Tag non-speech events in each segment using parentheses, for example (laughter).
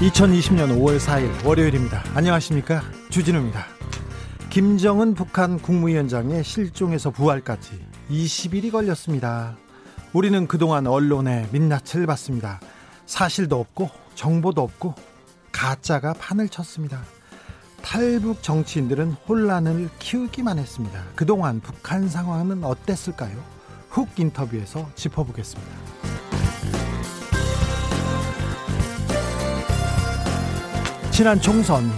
(2020년 5월 4일) 월요일입니다 안녕하십니까 주진우입니다 김정은 북한 국무위원장의 실종에서 부활까지 20일이 걸렸습니다 우리는 그동안 언론의 민낯을 받습니다 사실도 없고 정보도 없고 가짜가 판을 쳤습니다 탈북 정치인들은 혼란을 키우기만 했습니다. 그동안 북한 상황은 어땠을까요? 훅 인터뷰에서 짚어보겠습니다. 지난 총선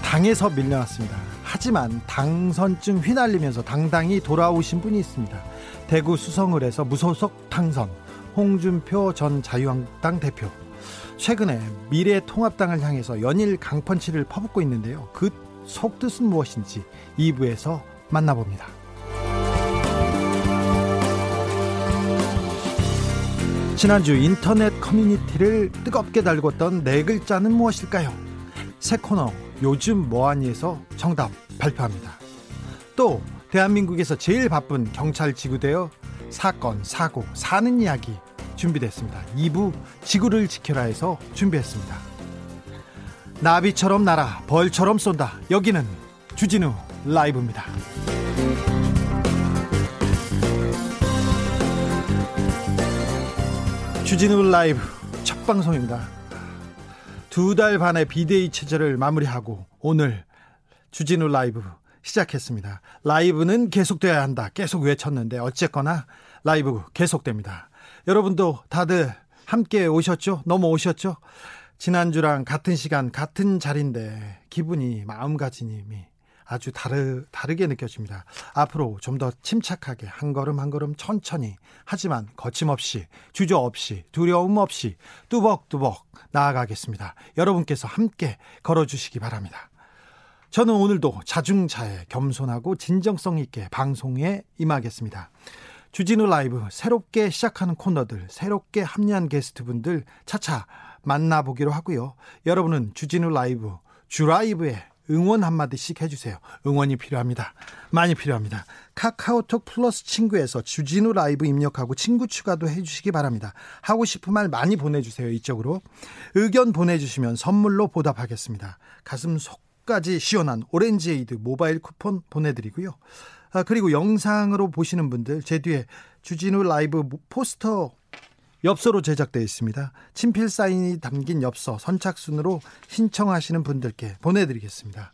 당에서 밀려났습니다. 하지만 당선증 휘날리면서 당당히 돌아오신 분이 있습니다. 대구 수성을에서 무소속 당선 홍준표 전 자유한국당 대표 최근에 미래통합당을 향해서 연일 강펀치를 퍼붓고 있는데요. 그 속뜻은 무엇인지 2부에서 만나봅니다. 지난주 인터넷 커뮤니티를 뜨겁게 달궜던 네 글자는 무엇일까요? 새 코너 요즘 뭐하니에서 정답 발표합니다. 또 대한민국에서 제일 바쁜 경찰 지구대요 사건, 사고, 사는 이야기 준비됐습니다. 2부 지구를 지켜라에서 준비했습니다. 나비처럼 날아 벌처럼 쏜다. 여기는 주진우 라이브입니다. 주진우 라이브 첫 방송입니다. 두 달 반의 비데이 체제를 마무리하고 오늘 주진우 라이브 시작했습니다. 라이브는 계속돼야 한다. 계속 외쳤는데 어쨌거나 라이브 계속됩니다. 여러분도 다들 함께 오셨죠? 넘어오셨죠? 지난주랑 같은 시간, 같은 자리인데 기분이 마음가짐이 아주 다르, 다르게 느껴집니다. 앞으로 좀 더 침착하게 한 걸음 한 걸음 천천히 하지만 거침없이 주저 없이 두려움 없이 뚜벅뚜벅 나아가겠습니다. 여러분께서 함께 걸어주시기 바랍니다. 저는 오늘도 자중자애 겸손하고 진정성 있게 방송에 임하겠습니다. 주진우 라이브 새롭게 시작하는 코너들, 새롭게 합류한 게스트분들 차차 만나보기로 하고요. 여러분은 주진우 라이브, 주라이브에 응원 한마디씩 해주세요. 응원이 필요합니다. 많이 필요합니다. 카카오톡 플러스 친구에서 주진우 라이브 입력하고 친구 추가도 해주시기 바랍니다. 하고 싶은 말 많이 보내주세요. 이쪽으로. 의견 보내주시면 선물로 보답하겠습니다. 가슴 속까지 시원한 오렌지 에이드 모바일 쿠폰 보내드리고요. 아, 그리고 영상으로 보시는 분들 제 뒤에 주진우 라이브 포스터 엽서로 제작되어 있습니다. 친필 사인이 담긴 엽서 선착순으로 신청하시는 분들께 보내드리겠습니다.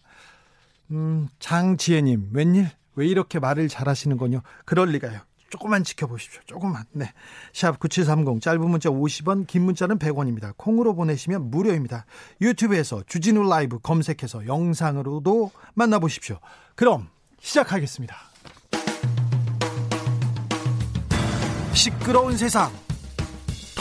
음, 장지혜님 웬일 왜 이렇게 말을 잘하시는 거요? 그럴 리가요. 조금만 지켜보십시오. 조금만. 네. 샵 9730 짧은 문자 50원 긴 문자는 100원입니다. 콩으로 보내시면 무료입니다. 유튜브에서 주진우 라이브 검색해서 영상으로도 만나보십시오. 그럼 시작하겠습니다. 시끄러운 세상,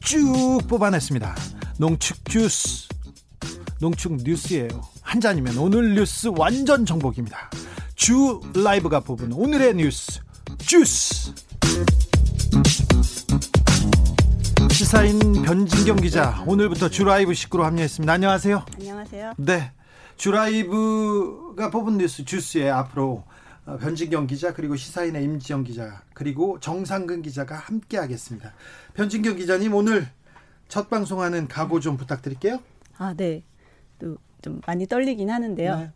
쭉 뽑아냈습니다. 농축 주스, 농축 뉴스예요. 한 잔이면 오늘 뉴스 완전 정복입니다. 주 라이브가 뽑은 오늘의 뉴스 주스. 시사인 변진경 기자 오늘부터 주라이브 식구로 합류했습니다. 안녕하세요. 안녕하세요. 네, 주라이브가 뽑은 뉴스 주스에 앞으로 어, 변진경 기자 그리고 시사인의 임지영 기자 그리고 정상근 기자가 함께 하겠습니다. 변진경 기자님 오늘 첫 방송하는 각오 좀 부탁드릴게요. 아 네, 또 좀 많이 떨리긴 하는데요. 네.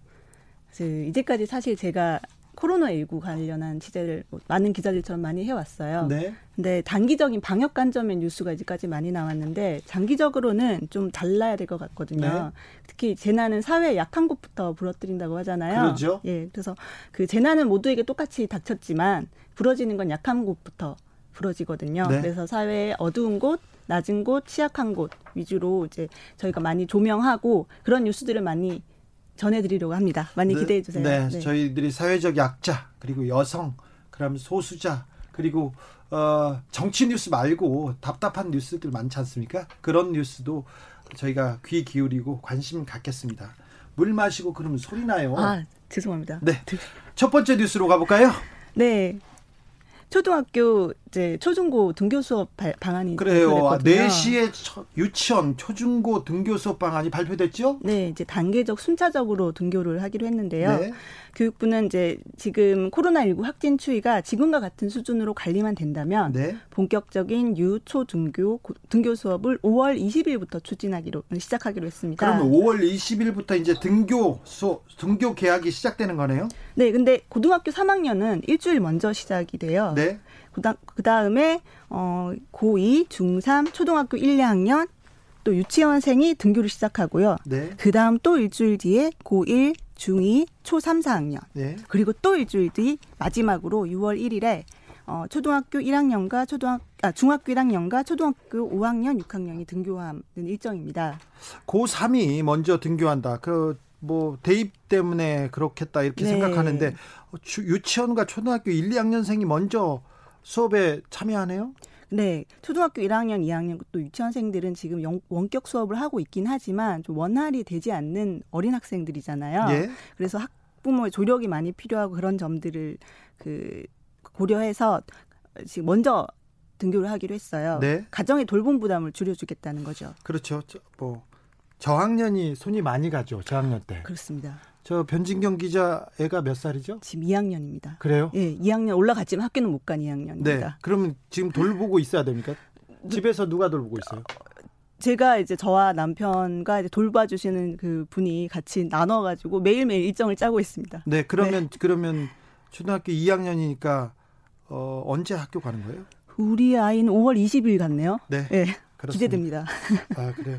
그 이제까지 사실 제가 코로나19 관련한 취재를 뭐 많은 기자들처럼 많이 해왔어요. 네. 근데 단기적인 방역 관점의 뉴스가 이제까지 많이 나왔는데 장기적으로는 좀 달라야 될 것 같거든요. 네. 특히 재난은 사회의 약한 곳부터 부러뜨린다고 하잖아요. 그러죠. 예, 그래서 그 재난은 모두에게 똑같이 닥쳤지만 부러지는 건 약한 곳부터 부러지거든요. 네. 그래서 사회의 어두운 곳, 낮은 곳, 취약한 곳 위주로 이제 저희가 많이 조명하고 그런 뉴스들을 많이 전해드리려고 합니다. 많이 네, 기대해 주세요. 네, 저희들이 사회적 약자 그리고 여성 그다음 소수자 그리고 어, 정치 뉴스 말고 답답한 뉴스들 많지 않습니까? 그런 뉴스도 저희가 귀 기울이고 관심 갖겠습니다. 물 마시고 그러면 소리 나요. 아 죄송합니다. 네. 첫 번째 뉴스로 가볼까요? 네. 초등학교 이제 초중고 등교 수업 발- 방안이 그래요. 4시에 초- 유치원, 초중고 등교 수업 방안이 발표됐죠? 네, 이제 단계적 순차적으로 등교를 하기로 했는데요. 네. 교육부는 이제 지금 코로나19 확진 추이가 지금과 같은 수준으로 관리만 된다면 네. 본격적인 유, 초, 등교 고- 등교 수업을 5월 20일부터 추진하기로 시작하기로 했습니다. 그러면 5월 20일부터 이제 등교 수 등교 계약이 시작되는 거네요. 네, 근데 고등학교 3학년은 일주일 먼저 시작이 돼요. 네. 그 다음에 어, 고2, 중3, 초등학교 1, 2학년 또 유치원생이 등교를 시작하고요. 네. 그 다음 또 일주일 뒤에 고1, 중2, 초3, 4학년 네. 그리고 또 일주일 뒤 마지막으로 6월 1일에 어, 초등학교 1학년과 초등학 아, 중학교 1학년과 초등학교 5학년, 6학년이 등교하는 일정입니다. 고3이 먼저 등교한다. 그 뭐 대입 때문에 그렇겠다 이렇게 네. 생각하는데 주- 유치원과 초등학교 1, 2학년생이 먼저 수업에 참여하네요. 네, 초등학교 1학년, 2학년 또 유치원생들은 지금 영- 원격 수업을 하고 있긴 하지만 좀 원활이 되지 않는 어린 학생들이잖아요. 예. 그래서 학부모의 조력이 많이 필요하고 그런 점들을 그 고려해서 지금 먼저 등교를 하기로 했어요. 네. 가정의 돌봄 부담을 줄여주겠다는 거죠. 그렇죠. 저, 뭐 저학년이 손이 많이 가죠. 저학년 때. 그렇습니다. 저 변진경 기자 애가 몇 살이죠? 지금 2학년입니다. 그래요? 예, 2학년 올라갔지만 학교는 못 간 2학년입니다. 네. 그러면 지금 돌보고 있어야 됩니까? 집에서 누가 돌보고 있어요? 제가 이제 저와 남편과 이제 돌봐주시는 그 분이 같이 나눠가지고 매일매일 일정을 짜고 있습니다. 네. 그러면 그러면 초등학교 2학년이니까 어, 언제 학교 가는 거예요? 우리 아이는 5월 20일 갔네요. 네. 예, 그렇습니다. 기대됩니다. 아 그래요.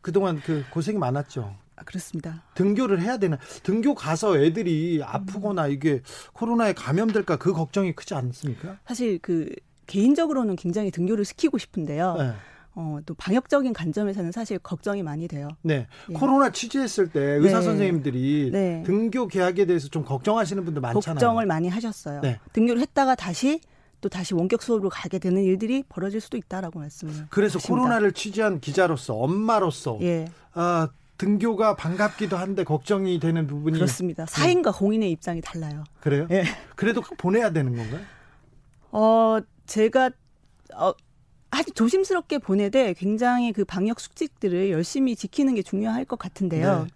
그동안 그 고생이 많았죠. 아, 그렇습니다. 등교를 해야 되나? 등교 가서 애들이 아프거나 이게 코로나에 감염될까 그 걱정이 크지 않습니까? 사실 그 개인적으로는 굉장히 등교를 시키고 싶은데요. 네. 어, 또 방역적인 관점에서는 사실 걱정이 많이 돼요. 네. 예. 코로나 취재했을 때 의사 네. 선생님들이 네. 등교 계약에 대해서 좀 걱정하시는 분들 많잖아요. 걱정을 많이 하셨어요. 네. 등교를 했다가 다시 또 다시 원격 수업으로 가게 되는 일들이 벌어질 수도 있다라고 말씀을 그래서 하십니다. 코로나를 취재한 기자로서 엄마로서 예 아, 등교가 반갑기도 한데 걱정이 되는 부분이 그렇습니다. 사인과 공인의 입장이 달라요. 그래요? 예. 그래도 보내야 되는 건가요? 어 제가 어 아주 조심스럽게 보내되 굉장히 그 방역 수칙들을 열심히 지키는 게 중요할 것 같은데요. 네.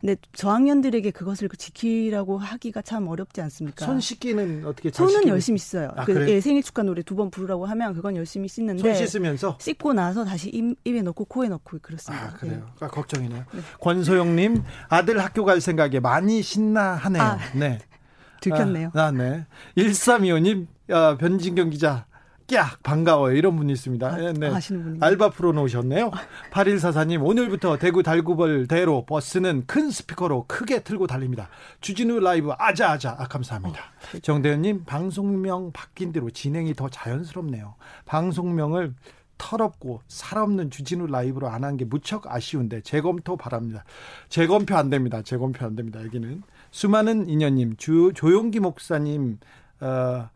근데 저학년들에게 그것을 그 지키라고 하기가 참 어렵지 않습니까? 손 씻기는 어떻게 잘 손은 씻기고- 열심히 씻어요. 아, 그 그래요? 예, 생일 축하 노래 두 번 부르라고 하면 그건 열심히 씻는데 손 씻으면서 씻고 나서 다시 입, 입에 넣고 코에 넣고 그렇습니다. 아 그래요. 예. 아, 걱정이네요. 권소영님 아들 학교 갈 생각에 많이 신나하네요. 아, 네. (laughs) 들켰네요. 아, 아, 네. 1325님 아, 변진경 기자 깍 반가워요 이런 분이 있습니다. 아, 예, 네. 아시는 분이 알바 프로 놓으셨네요. 8144님 오늘부터 대구 달구벌 대로 버스는 큰 스피커로 크게 틀고 달립니다. 주진우 라이브 아자아자 아, 감사합니다. 정대현님 방송명 바뀐 대로 진행이 더 자연스럽네요. 방송명을 털없고 살없는 주진우 라이브로 안 한 게 무척 아쉬운데 재검토 바랍니다. 재검표 안 됩니다. 재검표 안 됩니다. 여기는 수많은 인연님 주 조용기 목사님 어,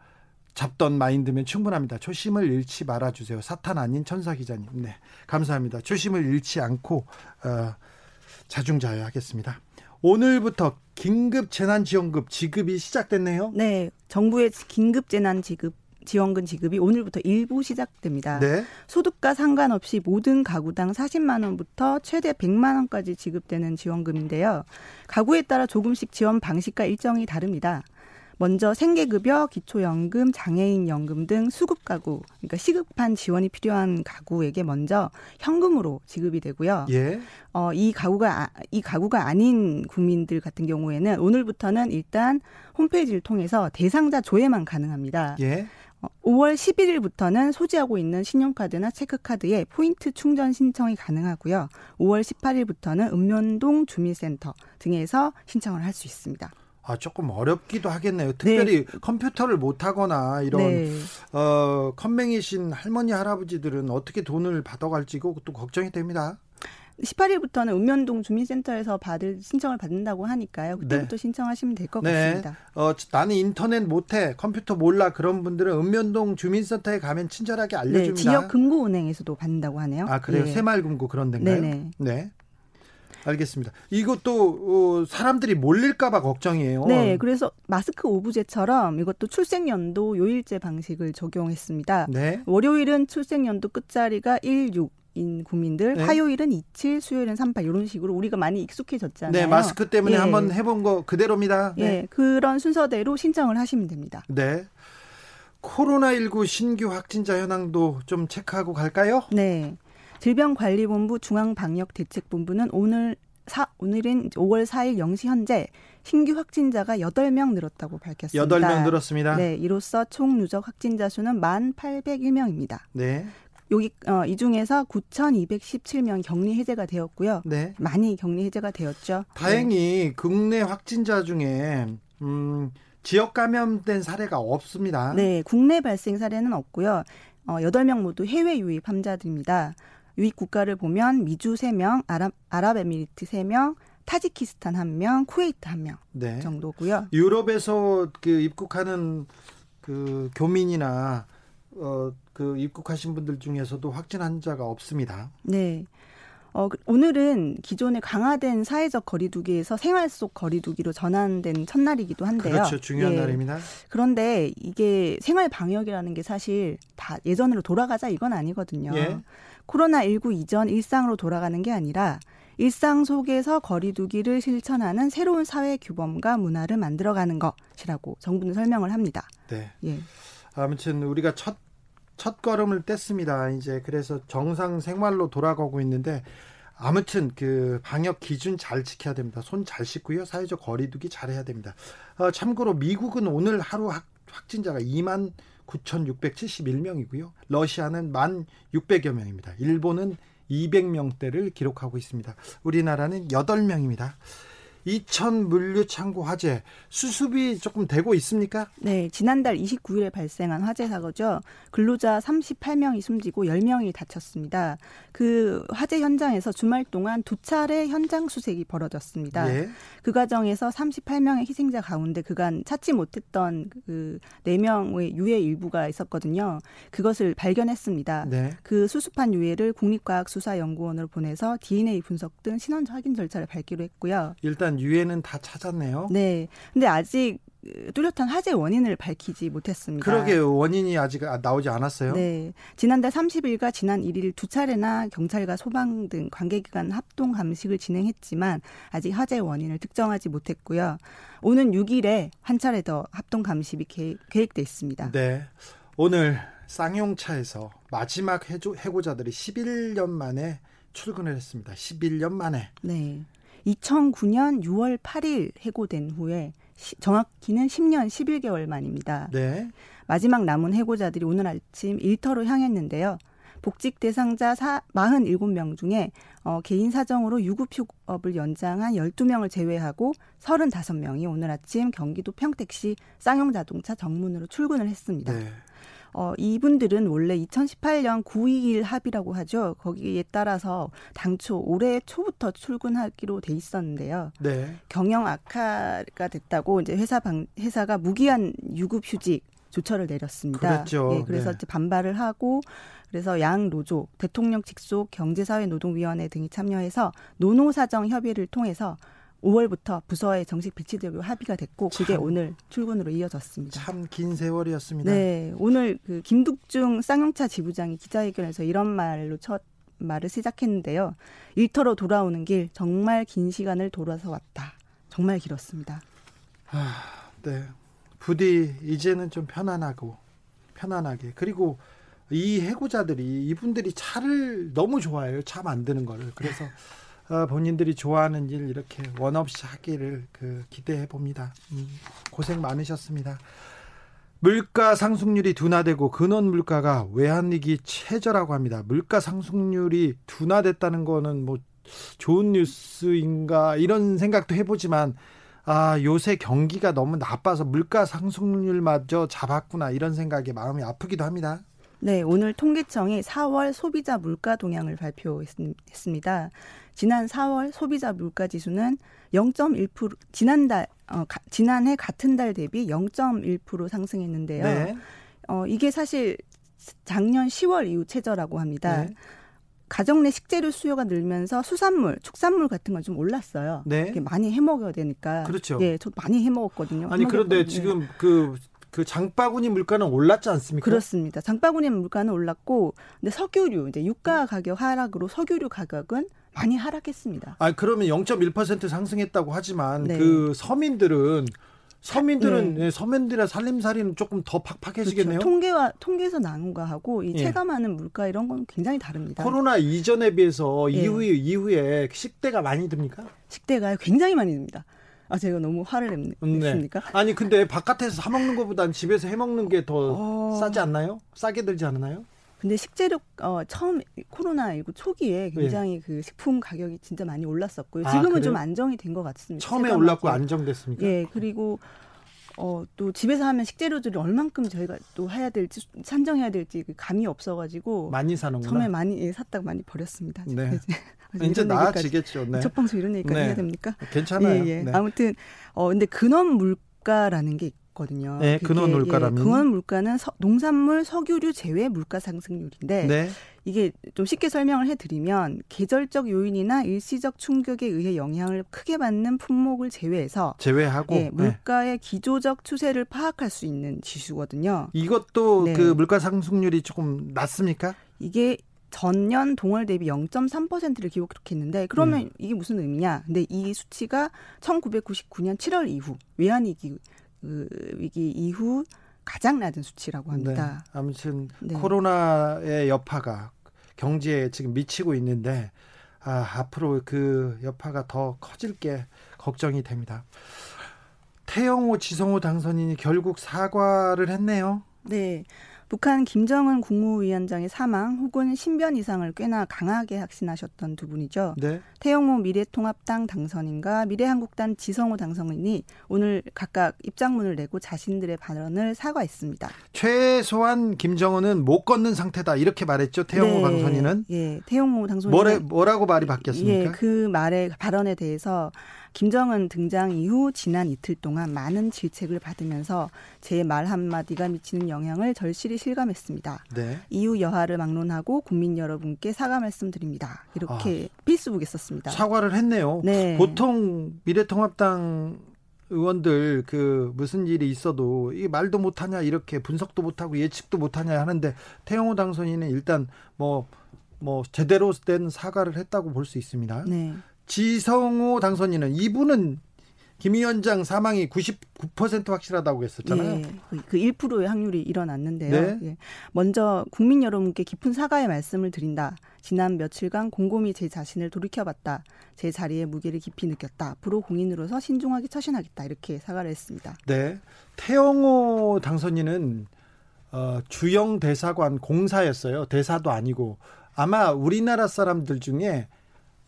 잡던 마인드면 충분합니다. 초심을 잃지 말아주세요. 사탄 아닌 천사 기자님. 네, 감사합니다. 초심을 잃지 않고 어, 자중자애하겠습니다. 오늘부터 긴급 재난지원급 지급이 시작됐네요. 네, 정부의 긴급 재난 지급 지원금 지급이 오늘부터 일부 시작됩니다. 네, 소득과 상관없이 모든 가구당 40만 원부터 최대 100만 원까지 지급되는 지원금인데요. 가구에 따라 조금씩 지원 방식과 일정이 다릅니다. 먼저 생계급여, 기초연금, 장애인연금 등 수급 가구, 그러니까 시급한 지원이 필요한 가구에게 먼저 현금으로 지급이 되고요. 예. 어, 이 가구가 아, 이 가구가 아닌 국민들 같은 경우에는 오늘부터는 일단 홈페이지를 통해서 대상자 조회만 가능합니다. 예. 5월 어, 11일부터는 소지하고 있는 신용카드나 체크카드에 포인트 충전 신청이 가능하고요. 5월 18일부터는 읍면동 주민센터 등에서 신청을 할 수 있습니다. 아, 조금 어렵기도 하겠네요. 특별히 네. 컴퓨터를 못 하거나 이런 네. 어, 컴맹이신 할머니 할아버지들은 어떻게 돈을 받아갈지 그것도 걱정이 됩니다. 18일부터는 읍면동 주민센터에서 받을 신청을 받는다고 하니까요. 그때부터 네. 신청하시면 될것 네. 같습니다. 어, 나는 인터넷 못해, 컴퓨터 몰라 그런 분들은 읍면동 주민센터에 가면 친절하게 네, 알려줍니다. 네, 지역 금고은행에서도 받는다고 하네요. 아 그래요? 네. 새마을금고 그런 데인가요? 네네. 네. 알겠습니다. 이것도 어, 사람들이 몰릴까봐 걱정이에요. 네, 그래서 마스크 오브제처럼 이것도 출생연도 요일제 방식을 적용했습니다. 네. 월요일은 출생연도 끝자리가 1, 6, 인 국민들 네. 화요일은 27, 수요일은 38 이런 식으로 우리가 많이 익숙해졌잖아요. 네, 마스크 때문에 예. 한번 해본 거 그대로입니다. 네. 예, 그런 순서대로 신청을 하시면 됩니다. 네. 코로나19 신규 확진자 현황도 좀 체크하고 갈까요? 네. 질병관리본부 중앙방역대책본부는 오늘 사, 오늘은 5월 4일 0시 현재 신규 확진자가 8명 늘었다고 밝혔습니다. 8명 늘었습니다. 네, 이로써 총 누적 확진자 수는 1,801명입니다. 네. 여기 어, 이 중에서 9,217명 격리 해제가 되었고요. 네. 많이 격리 해제가 되었죠. 다행히 네. 국내 확진자 중에 음, 지역 감염된 사례가 없습니다. 네, 국내 발생 사례는 없고요. 어, 8명 모두 해외 유입 환자들입니다. 유입 국가를 보면 미주 3명, 아랍, 아랍에미리트 3명, 타지키스탄 1명, 쿠웨이트 1명 네. 정도고요. 유럽에서 그 입국하는 그 교민이나 어, 그 입국하신 분들 중에서도 확진 환자가 없습니다. 네. 어, 그 오늘은 기존의 강화된 사회적 거리두기에서 생활 속 거리두기로 전환된 첫날이기도 한데요. 그렇죠. 중요한 예. 날입니다. 그런데 이게 생활 방역이라는 게 사실 다 예전으로 돌아가자 이건 아니거든요. 예. 코로나19 이전 일상으로 돌아가는 게 아니라 일상 속에서 거리두기를 실천하는 새로운 사회 규범과 문화를 만들어가는 것이라고 정부는 설명을 합니다. 네. 예. 아무튼 우리가 첫, 첫 걸음을 뗐습니다. 이제 그래서 정상 생활로 돌아가고 있는데 아무튼 그 방역 기준 잘 지켜야 됩니다. 손 잘 씻고요. 사회적 거리두기 잘 해야 됩니다. 어, 참고로 미국은 오늘 하루 확, 확진자가 2만 9,671명이고요. 러시아는 1만 600여 명입니다. 일본은 200명대를 기록하고 있습니다. 우리나라는 8명입니다. 이천 물류 창고 화재 수습이 조금 되고 있습니까? 네, 지난달 29일에 발생한 화재 사고죠. 근로자 38명이 숨지고 10명이 다쳤습니다. 그 화재 현장에서 주말 동안 두 차례 현장 수색이 벌어졌습니다. 예. 그 과정에서 38명의 희생자 가운데 그간 찾지 못했던 그 4명의 유해 일부가 있었거든요. 그것을 발견했습니다. 네. 그 수습한 유해를 국립과학수사연구원으로 보내서 DNA 분석 등 신원 확인 절차를 밟기로 했고요. 일단 일단 유해는 다 찾았네요. 네. 근데 아직 뚜렷한 화재 원인을 밝히지 못했습니다. 그러게요. 원인이 아직 나오지 않았어요. 네. 지난달 30일과 지난 1일 두 차례나 경찰과 소방 등 관계기관 합동 감식을 진행했지만 아직 화재 원인을 특정하지 못했고요. 오는 6일에 한 차례 더 합동 감식이 계획, 돼 있습니다. 네. 오늘 쌍용차에서 마지막 해조, 해고자들이 11년 만에 출근을 했습니다. 11년 만에. 네. 2009년 6월 8일 해고된 후에 시, 정확히는 10년 11개월 만입니다. 네. 마지막 남은 해고자들이 오늘 아침 일터로 향했는데요. 복직 대상자 4, 47명 중에 어, 개인 사정으로 유급휴업을 연장한 12명을 제외하고 35명이 오늘 아침 경기도 평택시 쌍용자동차 정문으로 출근을 했습니다. 네. 어, 이분들은 원래 2018년 9.21 합의라고 하죠. 거기에 따라서 당초 올해 초부터 출근하기로 돼 있었는데요. 네. 경영 악화가 됐다고 이제 회사 방, 회사가 무기한 유급 휴직 조처를 내렸습니다. 그랬죠. 예, 그래서 네. 반발을 하고 그래서 양 노조, 대통령 직속 경제사회노동위원회 등이 참여해서 노노사정 협의를 통해서 5월부터 부서에 정식 배치되고 합의가 됐고 그게 오늘 출근으로 이어졌습니다. 참 긴 세월이었습니다. 네, 오늘 그 김득중 쌍용차 지부장이 기자회견에서 이런 말로 첫 말을 시작했는데요. 일터로 돌아오는 길 정말 긴 시간을 돌아서 왔다. 정말 길었습니다. 아, 네. 부디 이제는 좀 편안하고 편안하게 그리고 이 해고자들이 이분들이 차를 너무 좋아해요. 차 만드는 거를. 그래서 어, (laughs) 본인들이 좋아하는 일 이렇게 원 없이 하기를 그 기대해 봅니다. 음, 고생 많으셨습니다. 물가 상승률이 둔화되고 근원 물가가 외환위기 최저라고 합니다. 물가 상승률이 둔화됐다는 거는 뭐 좋은 뉴스인가 이런 생각도 해보지만 아 요새 경기가 너무 나빠서 물가 상승률마저 잡았구나 이런 생각에 마음이 아프기도 합니다. 네, 오늘 통계청이 4월 소비자 물가 동향을 발표했습니다. 지난 4월 소비자 물가 지수는 0.1% 지난달 어, 가, 지난해 같은 달 대비 0.1% 상승했는데요. 네. 어, 이게 사실 작년 10월 이후 최저라고 합니다. 네. 가정 내 식재료 수요가 늘면서 수산물, 축산물 같은 건 좀 올랐어요. 네. 많이 해 먹어야 되니까. 그렇죠. 예, 저 많이 해 먹었거든요. 아니 그런데 지금 그그 장바구니 물가는 올랐지 않습니까? 그렇습니다. 장바구니 물가는 올랐고 근데 석유류 이제 유가 가격 하락으로 석유류 가격은 많이 하락했습니다. 아 그러면 0.1% 상승했다고 하지만 네. 그 서민들은 서민들은 네. 예, 서민들의 살림살이는 조금 더 팍팍해지겠네요. 그렇죠. 통계와 통계에서 나눈 거하고 이 예. 체감하는 물가 이런 건 굉장히 다릅니다. 코로나 이전에 비해서 네. 이후에 이후에 식대가 많이 듭니까? 식대가 굉장히 많이 듭니다. 아 제가 너무 화를 냈, 냈습니까? 네. 아니 근데 바깥에서 사 먹는 것보단 집에서 해 먹는 게더 어... 싸지 않나요? 싸게 들지 않나요? 근데 식재료 어, 처음 코로나 19 초기에 굉장히 네. 그 식품 가격이 진짜 많이 올랐었고요. 아, 지금은 아, 좀 안정이 된 것 같습니다. 처음에 올랐고 안정됐습니까? 예, 그리고 어, 또 집에서 하면 식재료들이 얼만큼 저희가 또 해야 될지 산정해야 될지 그 감이 없어가지고 많이 사는구나. 처음에 많이 예, 샀다가 많이 버렸습니다. 네. 이제 (laughs) 나아지겠죠. 네. 첫 방송 이런 얘기까지 네. 해야 됩니까? 괜찮아요. 예, 예. 네. 아무튼 어 근데 근원 물가라는 게 있거든요. 네, 근원 물가라면 예, 근원 물가는 서, 농산물, 석유류 제외 물가 상승률인데 네. 이게 좀 쉽게 설명을 해드리면 계절적 요인이나 일시적 충격에 의해 영향을 크게 받는 품목을 제외해서 제외하고 예, 네. 물가의 네. 기조적 추세를 파악할 수 있는 지수거든요. 이것도 네. 그 물가 상승률이 조금 낮습니까? 이게 전년 동월 대비 0.3%를 기록했는데 그러면 음. 이게 무슨 의미냐? 근데 이 수치가 1999년 7월 이후 외환위기 그 위기 이후 가장 낮은 수치라고 합니다. 네. 아무튼 네. 코로나의 여파가 경제에 지금 미치고 있는데 아, 앞으로 그 여파가 더 커질 게 걱정이 됩니다. 태영호 지성호 당선인이 결국 사과를 했네요. 네. 북한 김정은 국무위원장의 사망 혹은 신변 이상을 꽤나 강하게 확신하셨던 두 분이죠. 네. 태영호 미래통합당 당선인과 미래한국당 지성호 당선인이 오늘 각각 입장문을 내고 자신들의 발언을 사과했습니다. 최소한 김정은은 못 걷는 상태다 이렇게 말했죠. 태영호 네. 당선인은. 예, 태영호 당선인. 뭐래, 뭐라고 말이 바뀌었습니까? 예, 그 말의 발언에 대해서 김정은 등장 이후 지난 이틀 동안 많은 질책을 받으면서 제 말 한마디가 미치는 영향을 절실히 실감했습니다. 네. 이후 여하를 막론하고 국민 여러분께 사과 말씀드립니다. 이렇게 아, 페이스북에 썼습니다. 사과를 했네요. 네. 보통 미래통합당 의원들 그 무슨 일이 있어도 이 말도 못하냐 이렇게 분석도 못하고 예측도 못하냐 하는데 태영호 당선인은 일단 뭐뭐 뭐 제대로 된 사과를 했다고 볼 수 있습니다. 네. 지성호 당선인은 이분은 김 위원장 사망이 99% 확실하다고 했었잖아요. 예, 그 1%의 확률이 일어났는데요. 네. 예. 먼저 국민 여러분께 깊은 사과의 말씀을 드린다. 지난 며칠간 곰곰이 제 자신을 돌이켜봤다. 제 자리에 무게를 깊이 느꼈다. 앞으로 공인으로서 신중하게 처신하겠다. 이렇게 사과를 했습니다. 네. 태영호 당선인은 어, 주영 대사관 공사였어요. 대사도 아니고 아마 우리나라 사람들 중에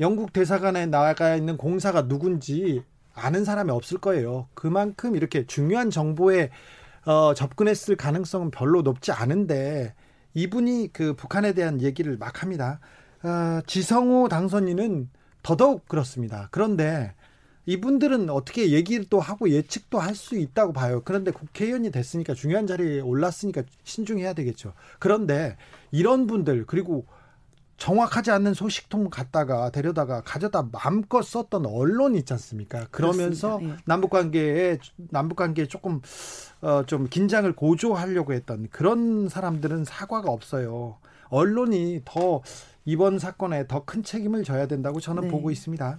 영국 대사관에 나가 있는 공사가 누군지 아는 사람이 없을 거예요. 그만큼 이렇게 중요한 정보에 어, 접근했을 가능성은 별로 높지 않은데 이분이 그 북한에 대한 얘기를 막 합니다. 어, 지성호 당선인은 더더욱 그렇습니다. 그런데 이분들은 어떻게 얘기를 또 하고 예측도 할 수 있다고 봐요. 그런데 국회의원이 됐으니까 중요한 자리에 올랐으니까 신중해야 되겠죠. 그런데 이런 분들 그리고 정확하지 않는 소식통 갖다가 데려다가 가져다 마음껏 썼던 언론 있지 않습니까? 그러면서 네. 남북 관계에 남북 관계에 조금 어 좀 긴장을 고조하려고 했던 그런 사람들은 사과가 없어요. 언론이 더 이번 사건에 더 큰 책임을 져야 된다고 저는 네. 보고 있습니다.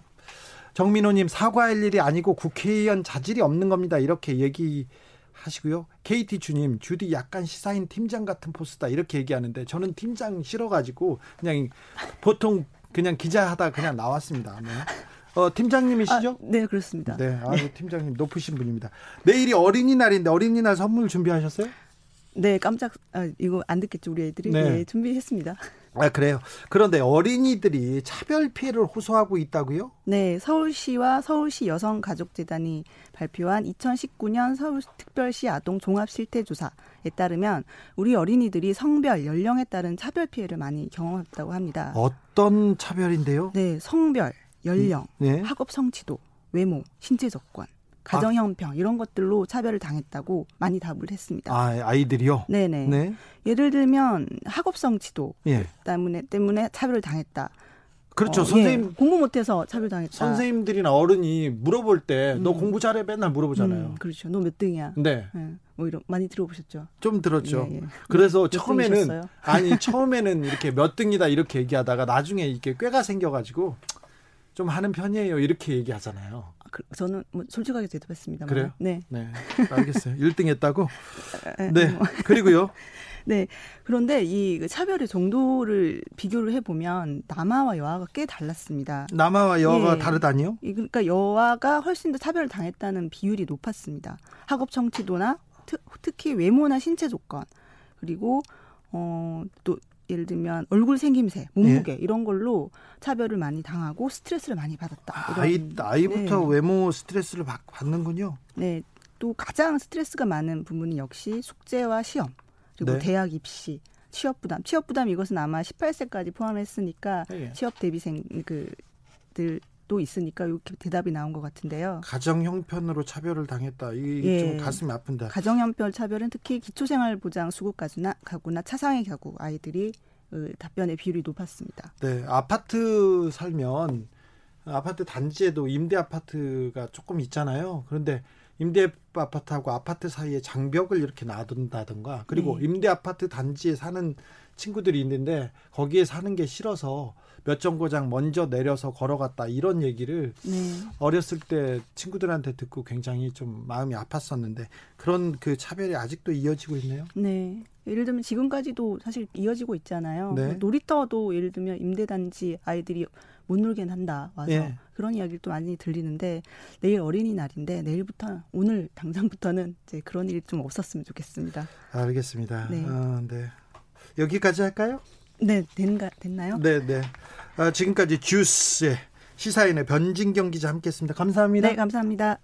정민호님 사과할 일이 아니고 국회의원 자질이 없는 겁니다. 이렇게 얘기 하시고요. KT 주님, 주디 약간 시사인 팀장 같은 포스다 이렇게 얘기하는데 저는 팀장 싫어가지고 그냥 보통 그냥 기자하다 그냥 나왔습니다. 네. 어, 팀장님이시죠? 아, 네, 그렇습니다. 네, 아, 팀장님 높으신 분입니다. 내일이 어린이날인데 어린이날 선물 준비하셨어요? 네, 깜짝 아, 이거 안 듣겠죠 우리 애들이 네. 네, 준비했습니다. 아 그래요. 그런데 어린이들이 차별 피해를 호소하고 있다고요? 네, 서울시와 서울시 여성가족재단이 발표한 2019년 서울특별시 아동 종합 실태조사에 따르면 우리 어린이들이 성별, 연령에 따른 차별 피해를 많이 경험했다고 합니다. 어떤 차별인데요? 네, 성별, 연령, 음, 네. 학업 성취도, 외모, 신체 조건, 가정 형평 이런 것들로 차별을 당했다고 많이 답을 했습니다. 아, 아이들이요? 네네. 네. 예를 들면 학업성 지도 예. 때문에 때문에 차별을 당했다. 그렇죠. 어, 선생님 예, 공부 못해서 차별당했다. 선생님들이나 어른이 물어볼 때너 음. 공부 잘해 맨날 물어보잖아요. 음, 그렇죠. 너 몇 등이야? 네. 예, 뭐 이런 많이 들어보셨죠? 좀 들었죠. 예, 예. 그래서 처음에는 아니 (laughs) 처음에는 이렇게 몇 등이다 이렇게 얘기하다가 나중에 이렇게 꾀가 생겨가지고 좀 하는 편이에요. 이렇게 얘기하잖아요. 그, 저는 뭐 솔직하게 대답했습니다. 그래요? 네. 네. 알겠어요. 1등 했다고? 네. 뭐. 그리고요. (laughs) 네. 그런데 이그 차별의 정도를 비교를 해보면 남아와 여아가 꽤 달랐습니다. 남아와 여아가 예. 다르다니요? 그러니까 여아가 훨씬 더 차별을 당했다는 비율이 높았습니다. 학업 청취도나 특히 외모나 신체 조건 그리고 어 또 예를 들면 얼굴 생김새, 몸무게 예. 이런 걸로 차별을 많이 당하고 스트레스를 많이 받았다. 아이 아이부터 네. 외모 스트레스를 받, 받는군요. 네. 또 가장 스트레스가 많은 부분이 역시 숙제와 시험 그리고 네. 대학 입시 취업 부담. 취업 부담 이것은 아마 18세까지 포함했으니까 예. 취업 대비생 그들 도 있으니까 이렇게 대답이 나온 것 같은데요. 가정 형편으로 차별을 당했다. 이게 예. 좀 가슴이 아픈다. 가정 형편 차별은 특히 기초생활보장 수급 가구나 가구나 차상위 가구 아이들이 그 답변의 비율이 높았습니다. 네, 아파트 살면 아파트 단지에도 임대 아파트가 조금 있잖아요. 그런데 임대 아파트하고 아파트 사이에 장벽을 이렇게 놔둔다든가 그리고 네. 임대 아파트 단지에 사는 친구들이 있는데 거기에 사는 게 싫어서 몇 정거장 먼저 내려서 걸어갔다 이런 얘기를 네. 어렸을 때 친구들한테 듣고 굉장히 좀 마음이 아팠었는데 그런 그 차별이 아직도 이어지고 있네요. 네. 예를 들면 지금까지도 사실 이어지고 있잖아요. 네. 뭐 놀이터도 예를 들면 임대단지 아이들이 못 놀게 한다 와서 네. 그런 이야기를 또 많이 들리는데 내일 어린이날인데 내일부터 오늘 당장부터는 이제 그런 일이 좀 없었으면 좋겠습니다. 알겠습니다. 네. 아, 네. 여기까지 할까요? 네, 된가, 됐나요? 네, 네. 아, 지금까지 주스의 시사인의 변진경 기자 함께했습니다. 감사합니다. 네, 감사합니다.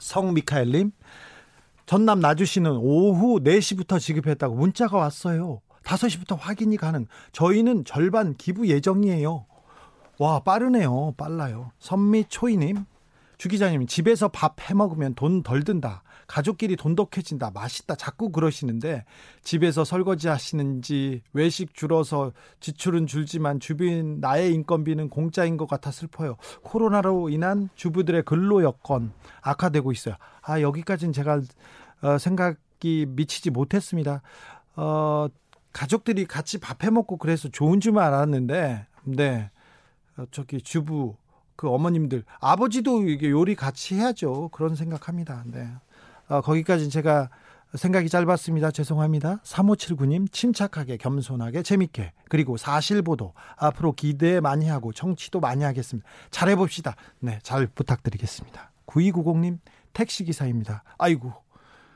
성 미카엘님, 전남 나주 시는 오후 4시부터 지급했다고 문자가 왔어요. 5시부터 확인이 가능. 저희는 절반 기부 예정이에요. 와, 빠르네요. 빨라요. 선미초이님, 주 기자님, 집에서 밥 해 먹으면 돈 덜 든다. 가족끼리 돈독해진다. 맛있다. 자꾸 그러시는데 집에서 설거지 하시는지 외식 줄어서 지출은 줄지만 주변 나의 인건비는 공짜인 것 같아 슬퍼요. 코로나로 인한 주부들의 근로 여건 악화되고 있어요. 아, 여기까지는 제가 어, 생각이 미치지 못했습니다. 어, 가족들이 같이 밥 해 먹고 그래서 좋은 줄 알았는데 네. 어, 저기 주부 그 어머님들 아버지도 이게 요리 같이 해야죠. 그런 생각합니다. 네. 어, 거기까지는 제가 생각이 짧았습니다. 죄송합니다. 3579님, 침착하게, 겸손하게, 재밌게, 그리고 사실보도, 앞으로 기대 많이 하고, 정치도 많이 하겠습니다. 잘해봅시다. 네, 잘 부탁드리겠습니다. 9290님, 택시기사입니다. 아이고,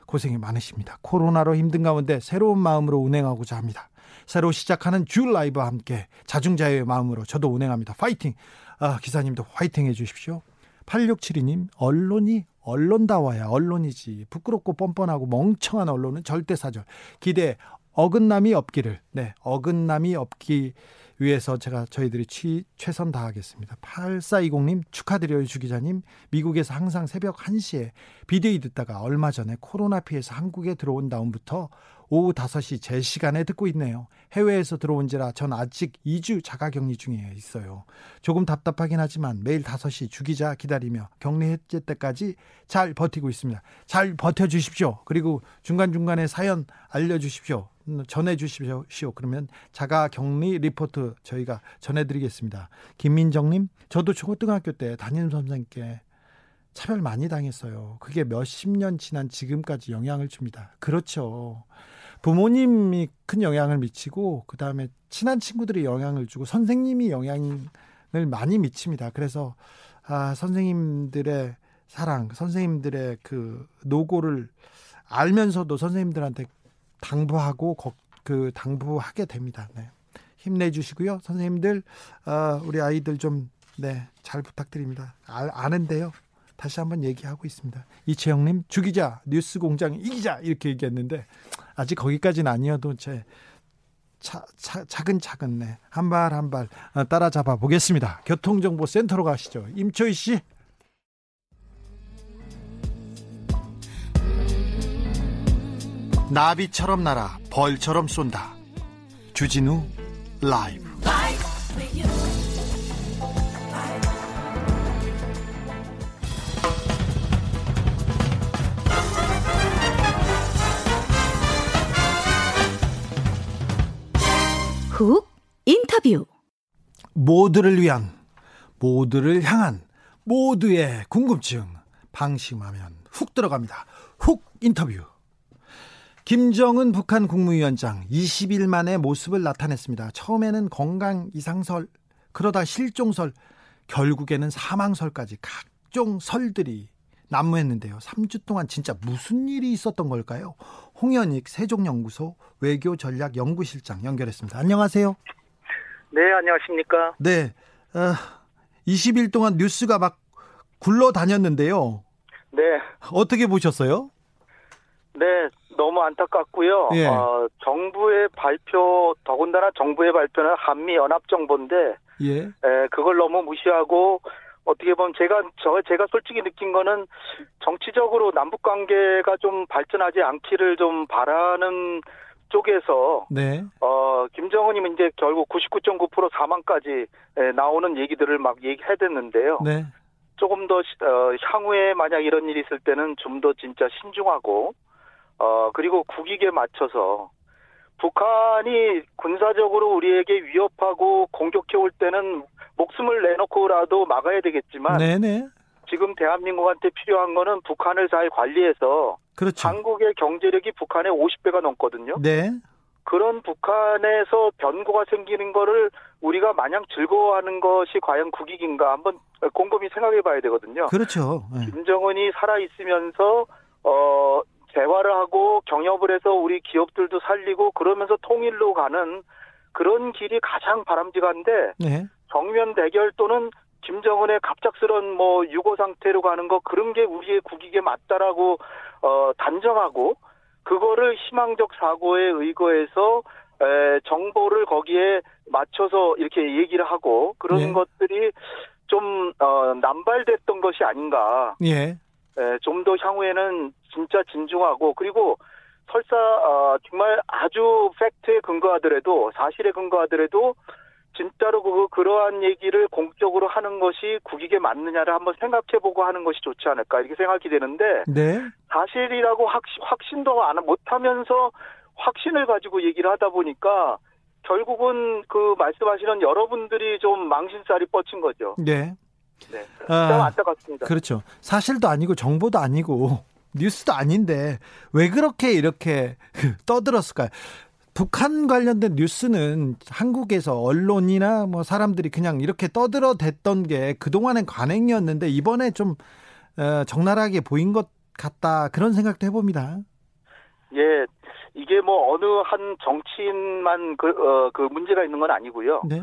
고생이 많으십니다. 코로나로 힘든 가운데 새로운 마음으로 운행하고자 합니다. 새로 시작하는 주 라이브와 함께 자중자의 마음으로 저도 운행합니다. 파이팅! 아, 기사님도 파이팅 해주십시오. 8672님, 언론이 언론다워야 언론이지. 부끄럽고 뻔뻔하고 멍청한 언론은 절대 사절. 기대 어긋남이 없기를. 네, 어긋남이 없기 위해서 제가 저희들이 취, 최선 다하겠습니다. 8420님 축하드려요 주 기자님. 미국에서 항상 새벽 1시에 비데이 듣다가 얼마 전에 코로나 피해서 한국에 들어온 다음부터 오후 5시 제 시간에 듣고 있네요. 해외에서 들어온지라 전 아직 2주 자가 격리 중에 있어요. 조금 답답하긴 하지만 매일 5시 주기자 기다리며 격리 해제 때까지 잘 버티고 있습니다. 잘 버텨 주십시오. 그리고 중간중간에 사연 알려 주십시오. 전해 주십시오. 그러면 자가 격리 리포트 저희가 전해 드리겠습니다. 김민정 님, 저도 초등학교 때 담임 선생님께 차별 많이 당했어요. 그게 몇십 년 지난 지금까지 영향을 줍니다. 그렇죠. 부모님이 큰 영향을 미치고 그다음에 친한 친구들이 영향을 주고 선생님이 영향을 많이 미칩니다. 그래서 아, 선생님들의 사랑, 선생님들의 그 노고를 알면서도 선생님들한테 당부하고 그 당부하게 됩니다. 네. 힘내주시고요, 선생님들 어, 우리 아이들 좀 네, 잘 부탁드립니다. 아, 아는데요. 다시 한번 얘기하고 있습니다. 이채영님 주기자 뉴스 공장 이기자 이렇게 얘기했는데 아직 거기까지는 아니어도 제 차, 차, 차근차근 네, 한발 한발 어, 따라잡아 보겠습니다. 교통정보센터로 가시죠. 임초희 씨. 나비처럼 날아 벌처럼 쏜다. 주진우 라이브. 훅 인터뷰. 모두를 위한, 모두를 향한, 모두의 궁금증. 방심하면 훅 들어갑니다. 훅 인터뷰. 김정은 북한 국무위원장 20일 만에 모습을 나타냈습니다. 처음에는 건강 이상설, 그러다 실종설, 결국에는 사망설까지 각종 설들이 난무했는데요. 3주 동안 진짜 무슨 일이 있었던 걸까요? 홍현익 세종연구소 외교전략연구실장 연결했습니다. 안녕하세요. 네, 안녕하십니까. 네. 어, 20일 동안 뉴스가 막 굴러다녔는데요. 네. 어떻게 보셨어요? 네, 너무 안타깝고요. 예. 어, 정부의 발표, 더군다나 정부의 발표는 한미 연합 정보인데, 예. 에, 그걸 너무 무시하고 어떻게 보면 제가 저 제가 솔직히 느낀 거는 정치적으로 남북 관계가 좀 발전하지 않기를 좀 바라는 쪽에서 네. 어 김정은이 이제 결국 99.9% 사망까지 에, 나오는 얘기들을 막 얘기해댔는데요. 네. 조금 더 어, 향후에 만약 이런 일이 있을 때는 좀 더 진짜 신중하고 어 그리고 국익에 맞춰서 북한이 군사적으로 우리에게 위협하고 공격해 올 때는 목숨을 내놓고라도 막아야 되겠지만 네네. 지금 대한민국한테 필요한 거는 북한을 잘 관리해서 그렇죠. 한국의 경제력이 북한의 50배가 넘거든요. 네. 그런 북한에서 변고가 생기는 거를 우리가 마냥 즐거워하는 것이 과연 국익인가 한번 곰곰이 생각해 봐야 되거든요. 그렇죠. 네. 김정은이 살아 있으면서 어 대화를 하고 경협을 해서 우리 기업들도 살리고 그러면서 통일로 가는 그런 길이 가장 바람직한데 네. 정면 대결 또는 김정은의 갑작스런 뭐 유고 상태로 가는 거 그런 게 우리의 국익에 맞다라고 어 단정하고 그거를 희망적 사고에 의거해서 에, 정보를 거기에 맞춰서 이렇게 얘기를 하고 그런 예. 것들이 좀 어, 남발됐던 것이 아닌가. 예. 좀 더 향후에는 진짜 진중하고 그리고 설사 어, 정말 아주 팩트에 근거하더라도 사실에 근거하더라도 진짜로 그 그러한 얘기를 공적으로 하는 것이 국익에 맞느냐를 한번 생각해보고 하는 것이 좋지 않을까 이렇게 생각이 되는데 네. 사실이라고 확신, 확신도 안 못하면서 확신을 가지고 얘기를 하다 보니까 결국은 그 말씀하시는 여러분들이 좀 망신살이 뻗친 거죠. 네. 네. 아, 안타깝습니다. 그렇죠. 사실도 아니고 정보도 아니고 (laughs) 뉴스도 아닌데 왜 그렇게 이렇게 (laughs) 떠들었을까요? 북한 관련된 뉴스는 한국에서 언론이나 뭐 사람들이 그냥 이렇게 떠들어댔던 게 그동안의 관행이었는데 이번에 좀 어, 적나라하게 보인 것 같다 그런 생각도 해봅니다. 예, 이게 뭐 어느 한 정치인만 그, 어, 그 문제가 있는 건 아니고요. 네.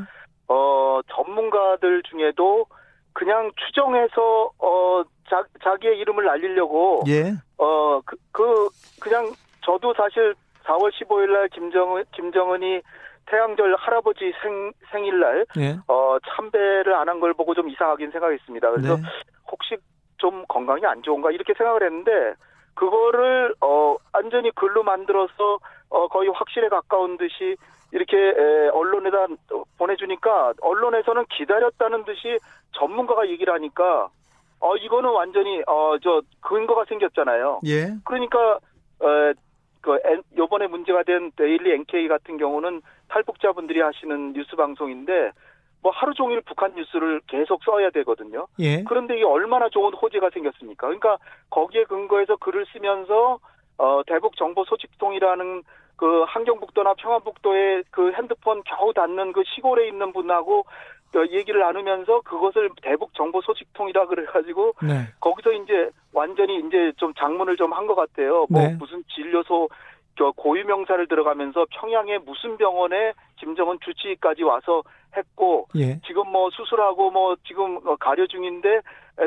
어, 전문가들 중에도 그냥 추정해서 어, 자, 자기의 이름을 날리려고 예. 어, 그, 그 그냥 저도 사실 4월 15일 날 김정은 김정은이 태양절 할아버지 생 생일날 예. 어 참배를 안 한 걸 보고 좀 이상하긴 생각했습니다. 그래서 네. 혹시 좀 건강이 안 좋은가 이렇게 생각을 했는데 그거를 어 완전히 글로 만들어서 어 거의 확실에 가까운 듯이 이렇게 에, 언론에다 보내주니까 언론에서는 기다렸다는 듯이 전문가가 얘기를 하니까 어 이거는 완전히 어 저 근거가 생겼잖아요. 예. 그러니까 어, 그 엔- 요번에 문제가 된 데일리 NK 같은 경우는 탈북자분들이 하시는 뉴스 방송인데 뭐 하루 종일 북한 뉴스를 계속 써야 되거든요. 예. 그런데 이게 얼마나 좋은 호재가 생겼습니까? 그러니까 거기에 근거해서 글을 쓰면서 어 대북 정보 소식통이라는 그 한경북도나 평안북도의 그 핸드폰 겨우 닿는 그 시골에 있는 분하고 그 얘기를 나누면서 그것을 대북 정보 소식통이라 그래가지고 네. 거기서 이제 완전히 이제 좀 장문을 좀 한 것 같아요. 뭐 네. 무슨 진료소 고유 명사를 들어가면서 평양의 무슨 병원에 김정은 주치의까지 와서 했고 예. 지금 뭐 수술하고 뭐 지금 어, 가려 중인데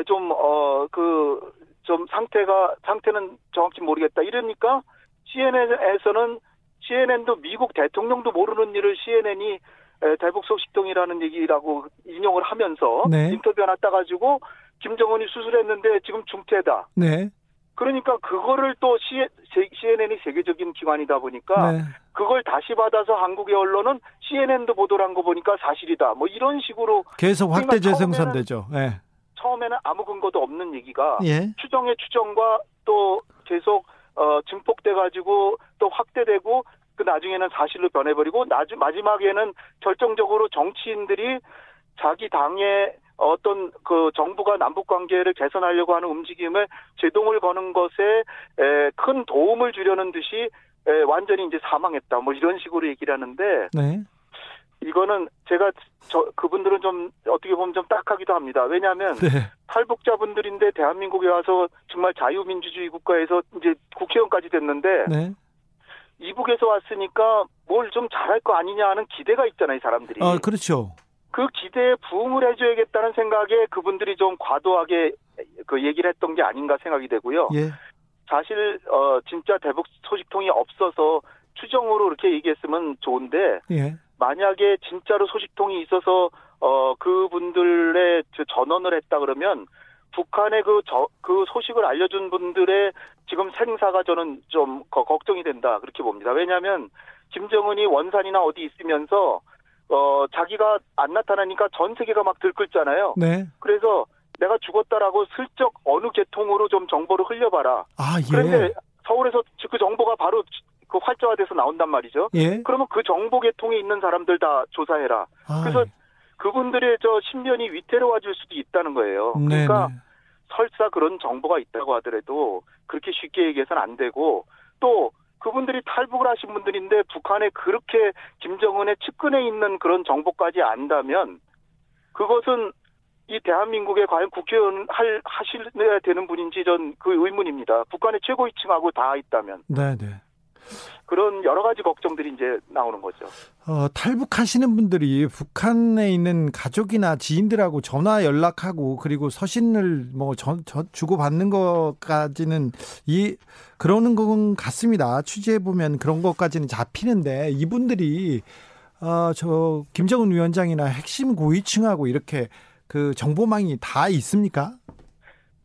좀 어 그 좀 상태가 상태는 정확히 모르겠다 이러니까 CNN에서는 CNN도 미국 대통령도 모르는 일을 CNN이 대북 소식통이라는 얘기라고 인용을 하면서 네. 인터뷰 하나 따가지고 김정은이 수술했는데 지금 중태다. 네. 그러니까 그거를 또 CNN이 세계적인 기관이다 보니까 네. 그걸 다시 받아서 한국의 언론은 CNN도 보도를 한 거 보니까 사실이다. 뭐 이런 식으로 계속 확대 재생산되죠. 네. 처음에는 아무 근거도 없는 얘기가 예. 추정의 추정과 또 계속 어, 증폭돼 가지고 또 확대되고 그 나중에는 사실로 변해버리고 나중 마지막에는 결정적으로 정치인들이 자기 당의 어떤 그 정부가 남북 관계를 개선하려고 하는 움직임에 제동을 거는 것에 큰 도움을 주려는 듯이 완전히 이제 사망했다. 뭐 이런 식으로 얘기를 하는데 네. 이거는 제가 저 그분들은 좀 어떻게 보면 좀 딱하기도 합니다. 왜냐하면 네. 탈북자분들인데 대한민국에 와서 정말 자유민주주의 국가에서 이제 국회의원까지 됐는데 네. 이북에서 왔으니까 뭘 좀 잘할 거 아니냐 하는 기대가 있잖아요, 이 사람들이. 아, 그렇죠. 그 기대에 부응을 해줘야겠다는 생각에 그분들이 좀 과도하게 그 얘기를 했던 게 아닌가 생각이 되고요. 예. 사실 어 진짜 대북 소식통이 없어서 추정으로 이렇게 얘기했으면 좋은데 예. 만약에 진짜로 소식통이 있어서 어 그분들의 전원을 했다 그러면 북한의 그, 저, 그 소식을 알려준 분들의 지금 생사가 저는 좀 걱정이 된다. 그렇게 봅니다. 왜냐하면 김정은이 원산이나 어디 있으면서 어, 자기가 안 나타나니까 전 세계가 막 들끓잖아요. 네. 그래서 내가 죽었다라고 슬쩍 어느 계통으로 좀 정보를 흘려봐라. 아, 예. 그런데 서울에서 그 정보가 바로 그 활자화돼서 나온단 말이죠. 예. 그러면 그 정보 계통에 있는 사람들 다 조사해라. 아, 그래서 예. 그분들의 저 신변이 위태로워질 수도 있다는 거예요. 네, 그러니까 네. 설사 그런 정보가 있다고 하더라도 그렇게 쉽게 얘기해서는 안 되고 또 그분들이 탈북을 하신 분들인데 북한에 그렇게 김정은의 측근에 있는 그런 정보까지 안다면 그것은 이 대한민국에 과연 국회의원 할 하실래야 되는 분인지 전 그 의문입니다. 북한의 최고위층하고 다 있다면. 네, 네. 그런 여러 가지 걱정들이 이제 나오는 거죠. 어, 탈북하시는 분들이 북한에 있는 가족이나 지인들하고 전화 연락하고 그리고 서신을 뭐 전, 전 주고 받는 것까지는 이 그러는 것 같습니다. 취재해 보면 그런 것까지는 잡히는데 이분들이 어, 저 김정은 위원장이나 핵심 고위층하고 이렇게 그 정보망이 다 있습니까?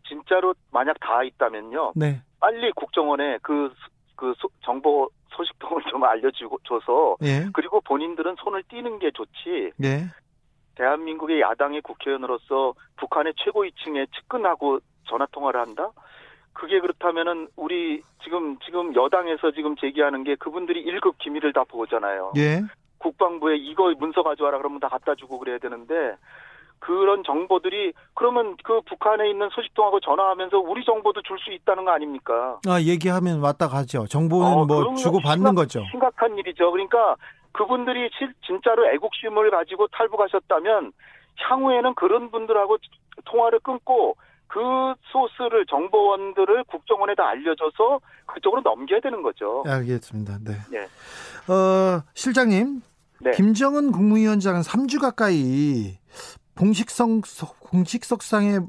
진짜로 만약 다 있다면요. 네. 빨리 국정원에 그, 그 정보 소식통을 좀 알려주고 줘서 예. 그리고 본인들은 손을 띄는 게 좋지. 예. 대한민국의 야당의 국회의원으로서 북한의 최고위층에 측근하고 전화 통화를 한다. 그게 그렇다면은 우리 지금 지금 여당에서 지금 제기하는 게 그분들이 1급 기밀을 다 보잖아요. 예. 국방부에 이거 문서 가져와라 그러면 다 갖다 주고 그래야 되는데 그런 정보들이 그러면 그 북한에 있는 소식통하고 전화하면서 우리 정보도 줄 수 있다는 거 아닙니까? 아 얘기하면 왔다 가죠. 정보는 어, 뭐 주고 받는 심각, 거죠. 심각한 일이죠. 그러니까 그분들이 실, 진짜로 애국심을 가지고 탈북하셨다면 향후에는 그런 분들하고 통화를 끊고 그 소스를 정보원들을 국정원에다 알려줘서 그쪽으로 넘겨야 되는 거죠. 알겠습니다. 네. 네. 어, 실장님, 네. 김정은 국무위원장은 3주 가까이 공식성 공식석상의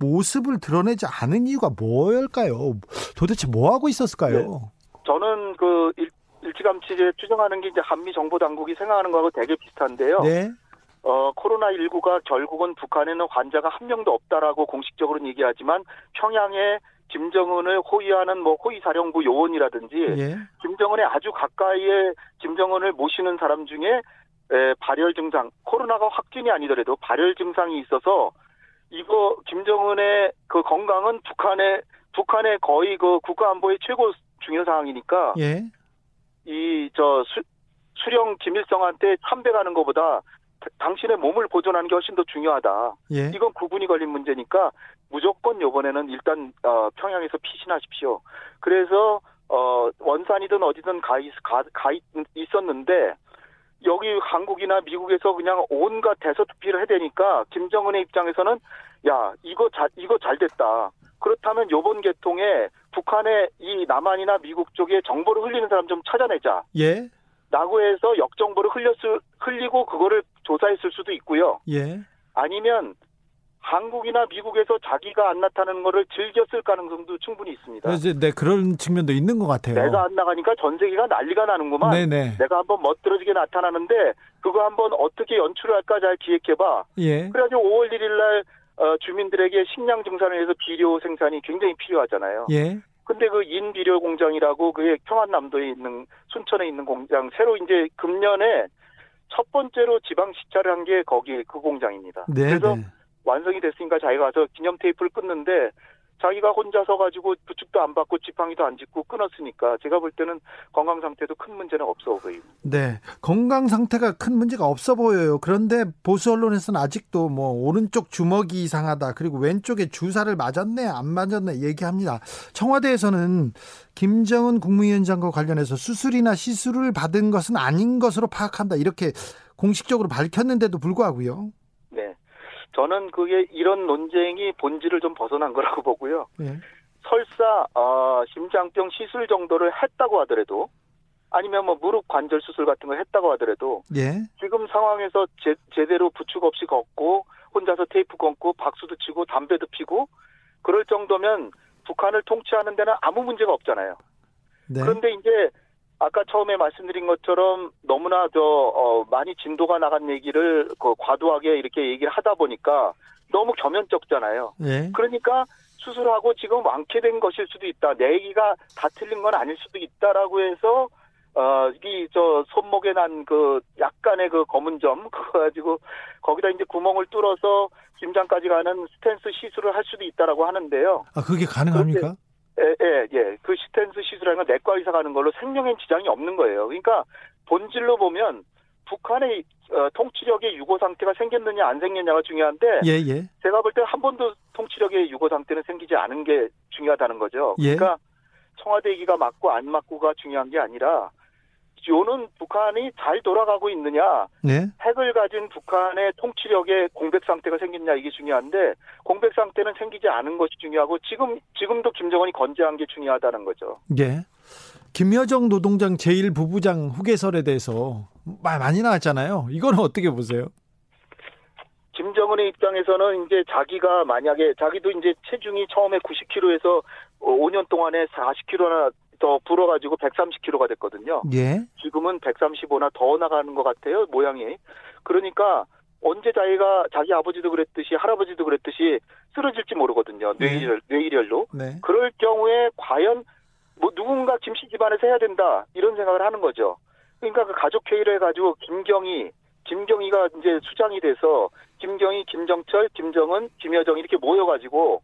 모습을 드러내지 않은 이유가 뭐일까요? 도대체 뭐 하고 있었을까요? 네. 저는 그 일, 일찌감치 추정하는 게 이제 한미 정보 당국이 생각하는 거하고 되게 비슷한데요. 네. 어, 코로나19가 결국은 북한에는 환자가 한 명도 없다라고 공식적으로는 얘기하지만 평양에 김정은을 호위하는 뭐 호위사령부 요원이라든지 예. 김정은의 아주 가까이에 김정은을 모시는 사람 중에 에, 발열 증상, 코로나가 확진이 아니더라도 발열 증상이 있어서 이거 김정은의 그 건강은 북한의 북한의 거의 그 국가 안보의 최고 중요 사항이니까 예. 이저 수령 김일성한테 참배가는 것보다 당신의 몸을 보존하는 게 훨씬 더 중요하다. 예. 이건 구분이 걸린 문제니까 무조건 요번에는 일단 어, 평양에서 피신하십시오. 그래서 어, 원산이든 어디든 가, 가, 가 있었는데 여기 한국이나 미국에서 그냥 온갖 대서특필을 해대니까 김정은의 입장에서는 야 이거 잘 이거 잘 됐다. 그렇다면 요번 개통에 북한의 이 남한이나 미국 쪽에 정보를 흘리는 사람 좀 찾아내자. 예. 라고 해서 역정보를 흘렸을 흘리고 그거를 조사했을 수도 있고요. 예. 아니면 한국이나 미국에서 자기가 안 나타나는 거를 즐겼을 가능성도 충분히 있습니다. 이제 네 그런 측면도 있는 것 같아요. 내가 안 나가니까 전 세계가 난리가 나는구만. 네네. 내가 한번 멋들어지게 나타나는데 그거 한번 어떻게 연출을 할까 잘 기획해봐. 예. 그래가지고 5월 1일날 어, 주민들에게 식량 증산을 위해서 비료 생산이 굉장히 필요하잖아요. 예. 근데 그 인비료 공장이라고 그게 평안남도에 있는 순천에 있는 공장 새로 이제 금년에 첫 번째로 지방 시찰을 한 게 거기 그 공장입니다. 네, 그래서 네. 완성이 됐으니까 자기가 가서 기념 테이프를 끊는데 자기가 혼자 서가지고 부축도 안 받고 지팡이도 안 짚고 끊었으니까 제가 볼 때는 건강 상태도 큰 문제는 없어 보입니다. 네, 건강 상태가 큰 문제가 없어 보여요. 그런데 보수 언론에서는 아직도 뭐 오른쪽 주먹이 이상하다, 그리고 왼쪽에 주사를 맞았네, 안 맞았네 얘기합니다. 청와대에서는 김정은 국무위원장과 관련해서 수술이나 시술을 받은 것은 아닌 것으로 파악한다 이렇게 공식적으로 밝혔는데도 불구하고요. 저는 그게 이런 논쟁이 본질을 좀 벗어난 거라고 보고요. 네. 설사 어, 심장병 시술 정도를 했다고 하더라도 아니면 뭐 무릎 관절 수술 같은 걸 했다고 하더라도 예. 지금 상황에서 제, 제대로 부축 없이 걷고 혼자서 테이프 걷고 박수도 치고 담배도 피고 그럴 정도면 북한을 통치하는 데는 아무 문제가 없잖아요. 네. 그런데 이제 아까 처음에 말씀드린 것처럼 너무나 저 어, 많이 진도가 나간 얘기를 그 과도하게 이렇게 얘기를 하다 보니까 너무 겸연쩍잖아요. 네. 그러니까 수술하고 지금 완쾌된 것일 수도 있다. 내 얘기가 다 틀린 건 아닐 수도 있다라고 해서 어, 이, 저, 손목에 난 그, 약간의 그 검은 점, (laughs) 그거 가지고, 거기다 이제 구멍을 뚫어서 심장까지 가는 스탠스 시술을 할 수도 있다라고 하는데요. 아, 그게 가능합니까? 예, 예, 예. 그 스탠스 시술하는 건 내과 의사가 하는 걸로 생명엔 지장이 없는 거예요. 그러니까 본질로 보면 북한의 어, 통치력의 유고 상태가 생겼느냐 안 생겼냐가 중요한데 예, 예. 제가 볼 때 한 번도 통치력의 유고 상태는 생기지 않은 게 중요하다는 거죠. 예. 그러니까 청와대 얘기가 맞고 안 맞고가 중요한 게 아니라 요는 북한이 잘 돌아가고 있느냐, 네. 핵을 가진 북한의 통치력의 공백 상태가 생겼냐 이게 중요한데 공백 상태는 생기지 않은 것이 중요하고 지금 지금도 김정은이 건재한 게 중요하다는 거죠. 예. 김여정 노동장 제1부부장 후계설에 대해서 말 많이 나왔잖아요. 이거는 어떻게 보세요? 김정은의 입장에서는 이제 자기가 만약에 자기도 이제 체중이 처음에 90kg에서 5년 동안에 40kg나 더 불어가지고 130kg가 됐거든요. 예. 지금은 135나 더 나가는 것 같아요, 모양이. 그러니까 언제 자기가 자기 아버지도 그랬듯이 할아버지도 그랬듯이 쓰러질지 모르거든요. 네. 뇌일혈, 뇌일혈로. 네. 그럴 경우에 과연 뭐 누군가 김씨 집안에서 해야 된다 이런 생각을 하는 거죠. 그러니까 그 가족 회의를 해가지고 김경희, 김경희가 이제 수장이 돼서 김경희, 김정철, 김정은, 김여정 이렇게 모여가지고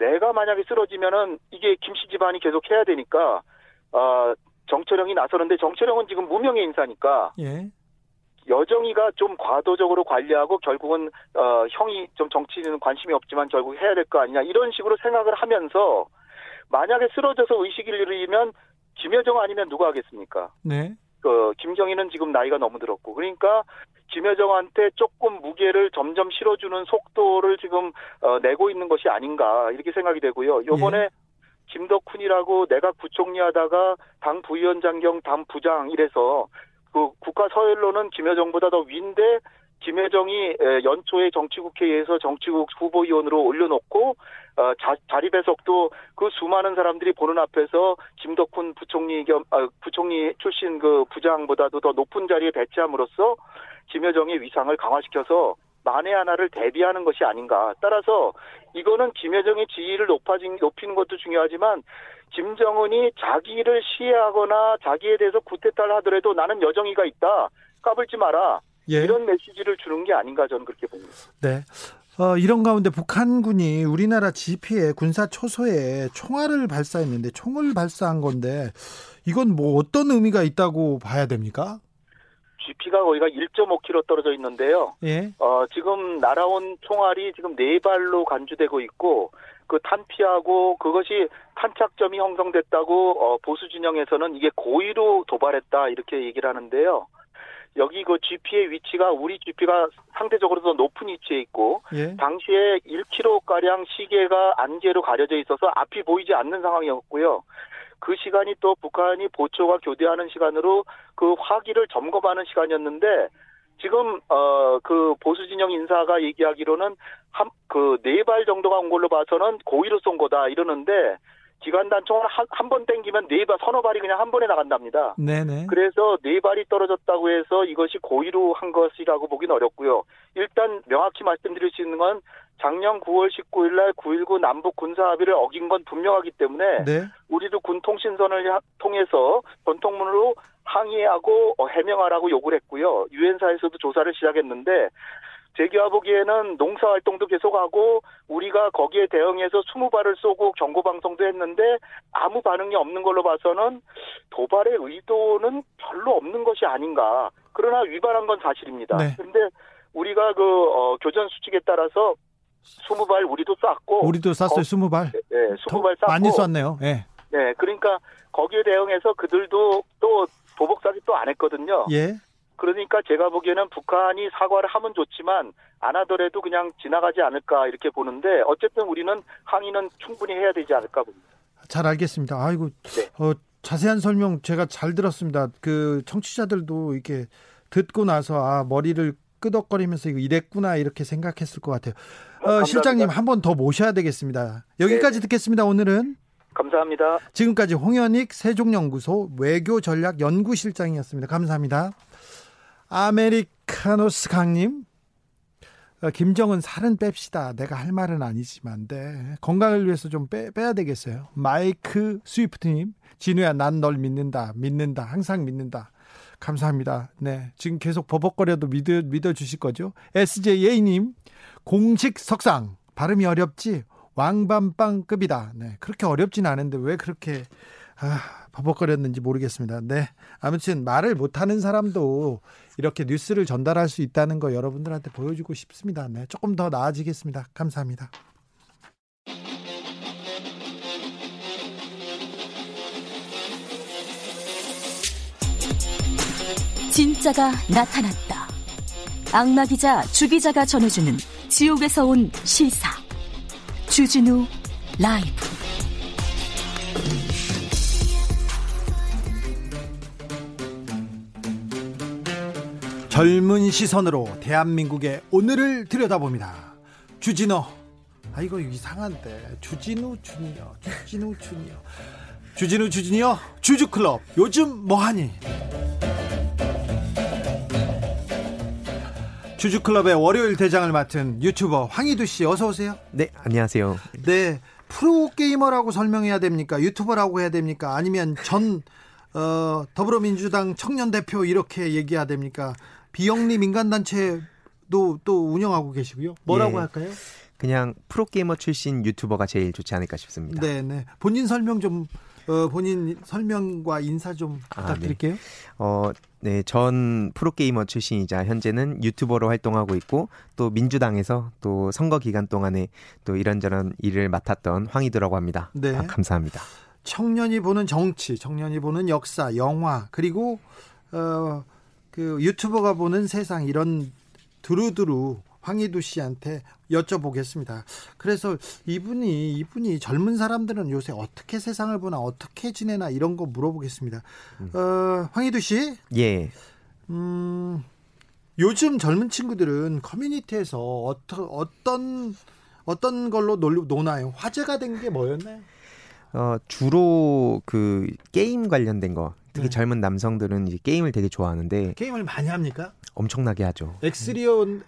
내가 만약에 쓰러지면은 이게 김씨 집안이 계속 해야 되니까 어, 정철영이 나서는데 정철영은 지금 무명의 인사니까 예. 여정이가 좀 과도적으로 관리하고 결국은 어, 형이 좀 정치는 관심이 없지만 결국 해야 될 거 아니냐 이런 식으로 생각을 하면서 만약에 쓰러져서 의식을 잃으면 김여정 아니면 누가 하겠습니까? 네. 그 김경희는 지금 나이가 너무 들었고 그러니까 김여정한테 조금 무게를 점점 실어주는 속도를 지금 어, 내고 있는 것이 아닌가 이렇게 생각이 되고요. 요번에 예. 김덕훈이라고 내가 부총리 하다가 당 부위원장 겸 당 부장 이래서 그 국가 서열로는 김여정보다 더 위인데 김여정이 연초에 정치국회에서 정치국 후보위원으로 올려놓고 어, 자, 자리 배석도 그 수많은 사람들이 보는 앞에서 김덕훈 부총리 겸 아, 부총리 출신 그 부장보다도 더 높은 자리에 배치함으로써 김여정의 위상을 강화시켜서 만에 하나를 대비하는 것이 아닌가. 따라서 이거는 김여정의 지위를 높아진 높이는 것도 중요하지만 김정은이 자기를 시해하거나 자기에 대해서 구태타를 하더라도 나는 여정이가 있다. 까불지 마라. 예. 이런 메시지를 주는 게 아닌가 저는 그렇게 봅니다. 네. 어, 이런 가운데 북한군이 우리나라 지피에 군사 초소에 총알을 발사했는데 총을 발사한 건데 이건 뭐 어떤 의미가 있다고 봐야 됩니까? GP가 거기가 1.5km 떨어져 있는데요. 예. 어, 지금 날아온 총알이 지금 네 발로 간주되고 있고 그 탄피하고 그것이 탄착점이 형성됐다고 어, 보수 진영에서는 이게 고의로 도발했다 이렇게 얘기를 하는데요. 여기 그 GP의 위치가 우리 GP가 상대적으로 더 높은 위치에 있고 예. 당시에 1km 가량 시계가 안개로 가려져 있어서 앞이 보이지 않는 상황이었고요. 그 시간이 또 북한이 보초가 교대하는 시간으로 그 화기를 점검하는 시간이었는데 지금 어 그 보수 진영 인사가 얘기하기로는 한 그 네 발 정도가 온 걸로 봐서는 고의로 쏜 거다 이러는데 기관단총을 한번 땡기면 네 발, 서너 발이 그냥 한 번에 나간답니다. 네네. 그래서 네 발이 떨어졌다고 해서 이것이 고의로 한 것이라고 보기는 어렵고요. 일단 명확히 말씀드릴 수 있는 건 작년 9월 19일 날 9.19 남북 군사 합의를 어긴 건 분명하기 때문에 네. 우리도 군 통신선을 통해서 전통문으로 항의하고 어, 해명하라고 요구를 했고요. 유엔사에서도 조사를 시작했는데 제기와 보기에는 농사 활동도 계속하고 우리가 거기에 대응해서 20발을 쏘고 경고 방송도 했는데 아무 반응이 없는 걸로 봐서는 도발의 의도는 별로 없는 것이 아닌가. 그러나 위반한 건 사실입니다. 네. 그런데 우리가 그 어, 교전 수칙에 따라서 20발 우리도 쐈고 우리도 쐈어요. 20발. 네, 20발 쐈고 많이 쐈네요. 네. 네, 그러니까 거기에 대응해서 그들도 또 보복사기 또 안 했거든요. 예. 그러니까 제가 보기에는 북한이 사과를 하면 좋지만 안 하더라도 그냥 지나가지 않을까 이렇게 보는데 어쨌든 우리는 항의는 충분히 해야 되지 않을까 봅니다. 잘 알겠습니다. 아이고 네. 어, 자세한 설명 제가 잘 들었습니다. 그 청취자들도 이렇게 듣고 나서 아 머리를 끄덕거리면서 이거 이랬구나 이렇게 생각했을 것 같아요. 어, 실장님 한 번 더 모셔야 되겠습니다. 여기까지 네. 듣겠습니다. 오늘은 감사합니다. 지금까지 홍현익 세종연구소 외교전략연구실장이었습니다. 감사합니다. 아메리카노스 강님, 어, 김정은 살은 뺍시다. 내가 할 말은 아니지만, 네. 건강을 위해서 좀 빼, 빼야 되겠어요. 마이크 스위프트님, 진우야, 난 널 믿는다. 믿는다. 항상 믿는다. 감사합니다. 네. 지금 계속 버벅거려도 믿어, 믿어 주실 거죠? SJA님, 공식 석상. 발음이 어렵지? 왕밤빵급이다. 네. 그렇게 어렵진 않은데 왜 그렇게, 아, 버벅거렸는지 모르겠습니다. 네. 아무튼 말을 못하는 사람도 이렇게 뉴스를 전달할 수 있다는 거 여러분들한테 보여주고 싶습니다. 네. 조금 더 나아지겠습니다. 감사합니다. 진짜가 나타났다. 악마 기자 주 기자가 전해주는 지옥에서 온 실사. 주진우 라이브. 젊은 시선으로 대한민국의 오늘을 들여다봅니다. 주진호. 아 이거 이상한데. 주진우 주니어. 주진우 주니어. 주진우 주진이어 주주클럽 요즘 뭐하니? 주주클럽의 월요일 대장을 맡은 유튜버 황희두 씨 어서 오세요. 네 안녕하세요. 네 프로게이머라고 설명해야 됩니까? 유튜버라고 해야 됩니까? 아니면 전 어, 더불어민주당 청년 대표 이렇게 얘기해야 됩니까? 비영리 민간단체도 또 운영하고 계시고요. 뭐라고 예, 할까요? 그냥 프로게이머 출신 유튜버가 제일 좋지 않을까 싶습니다. 네, 네. 본인 설명 좀 어, 본인 설명과 인사 좀 부탁드릴게요. 아, 네. 어, 네, 전 프로게이머 출신이자 현재는 유튜버로 활동하고 있고 또 민주당에서 또 선거 기간 동안에 또 이런저런 일을 맡았던 황희두라고 합니다. 네. 아, 감사합니다. 청년이 보는 정치, 청년이 보는 역사, 영화, 그리고 어, 그 유튜버가 보는 세상 이런 두루두루 황희두 씨한테 여쭤보겠습니다. 그래서 이분이 이분이 젊은 사람들은 요새 어떻게 세상을 보나 어떻게 지내나 이런 거 물어보겠습니다. 음. 어, 황희두 씨? 예. 음, 요즘 젊은 친구들은 커뮤니티에서 어떤 어떤 어떤 걸로 노나요? 화제가 된 게 뭐였나요? 어, 주로 그 게임 관련된 거. 특히 네. 젊은 남성들은 이제 게임을 되게 좋아하는데 게임을 많이 합니까? 엄청나게 하죠. 엑스리온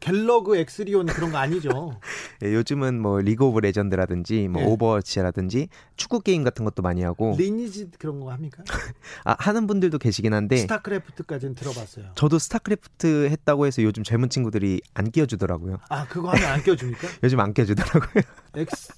갤러그 엑스리온 그런 거 아니죠? (laughs) 예, 요즘은 뭐 리그 오브 레전드라든지 뭐 예. 오버워치라든지 축구 게임 같은 것도 많이 하고 리니지 그런 거 합니까? (laughs) 아 하는 분들도 계시긴 한데 스타크래프트까지는 들어봤어요. 저도 스타크래프트 했다고 해서 요즘 젊은 친구들이 안 끼워주더라고요. 아 그거 하면 안 끼워줍니까? (laughs) 요즘 안 끼워주더라고요. 엑스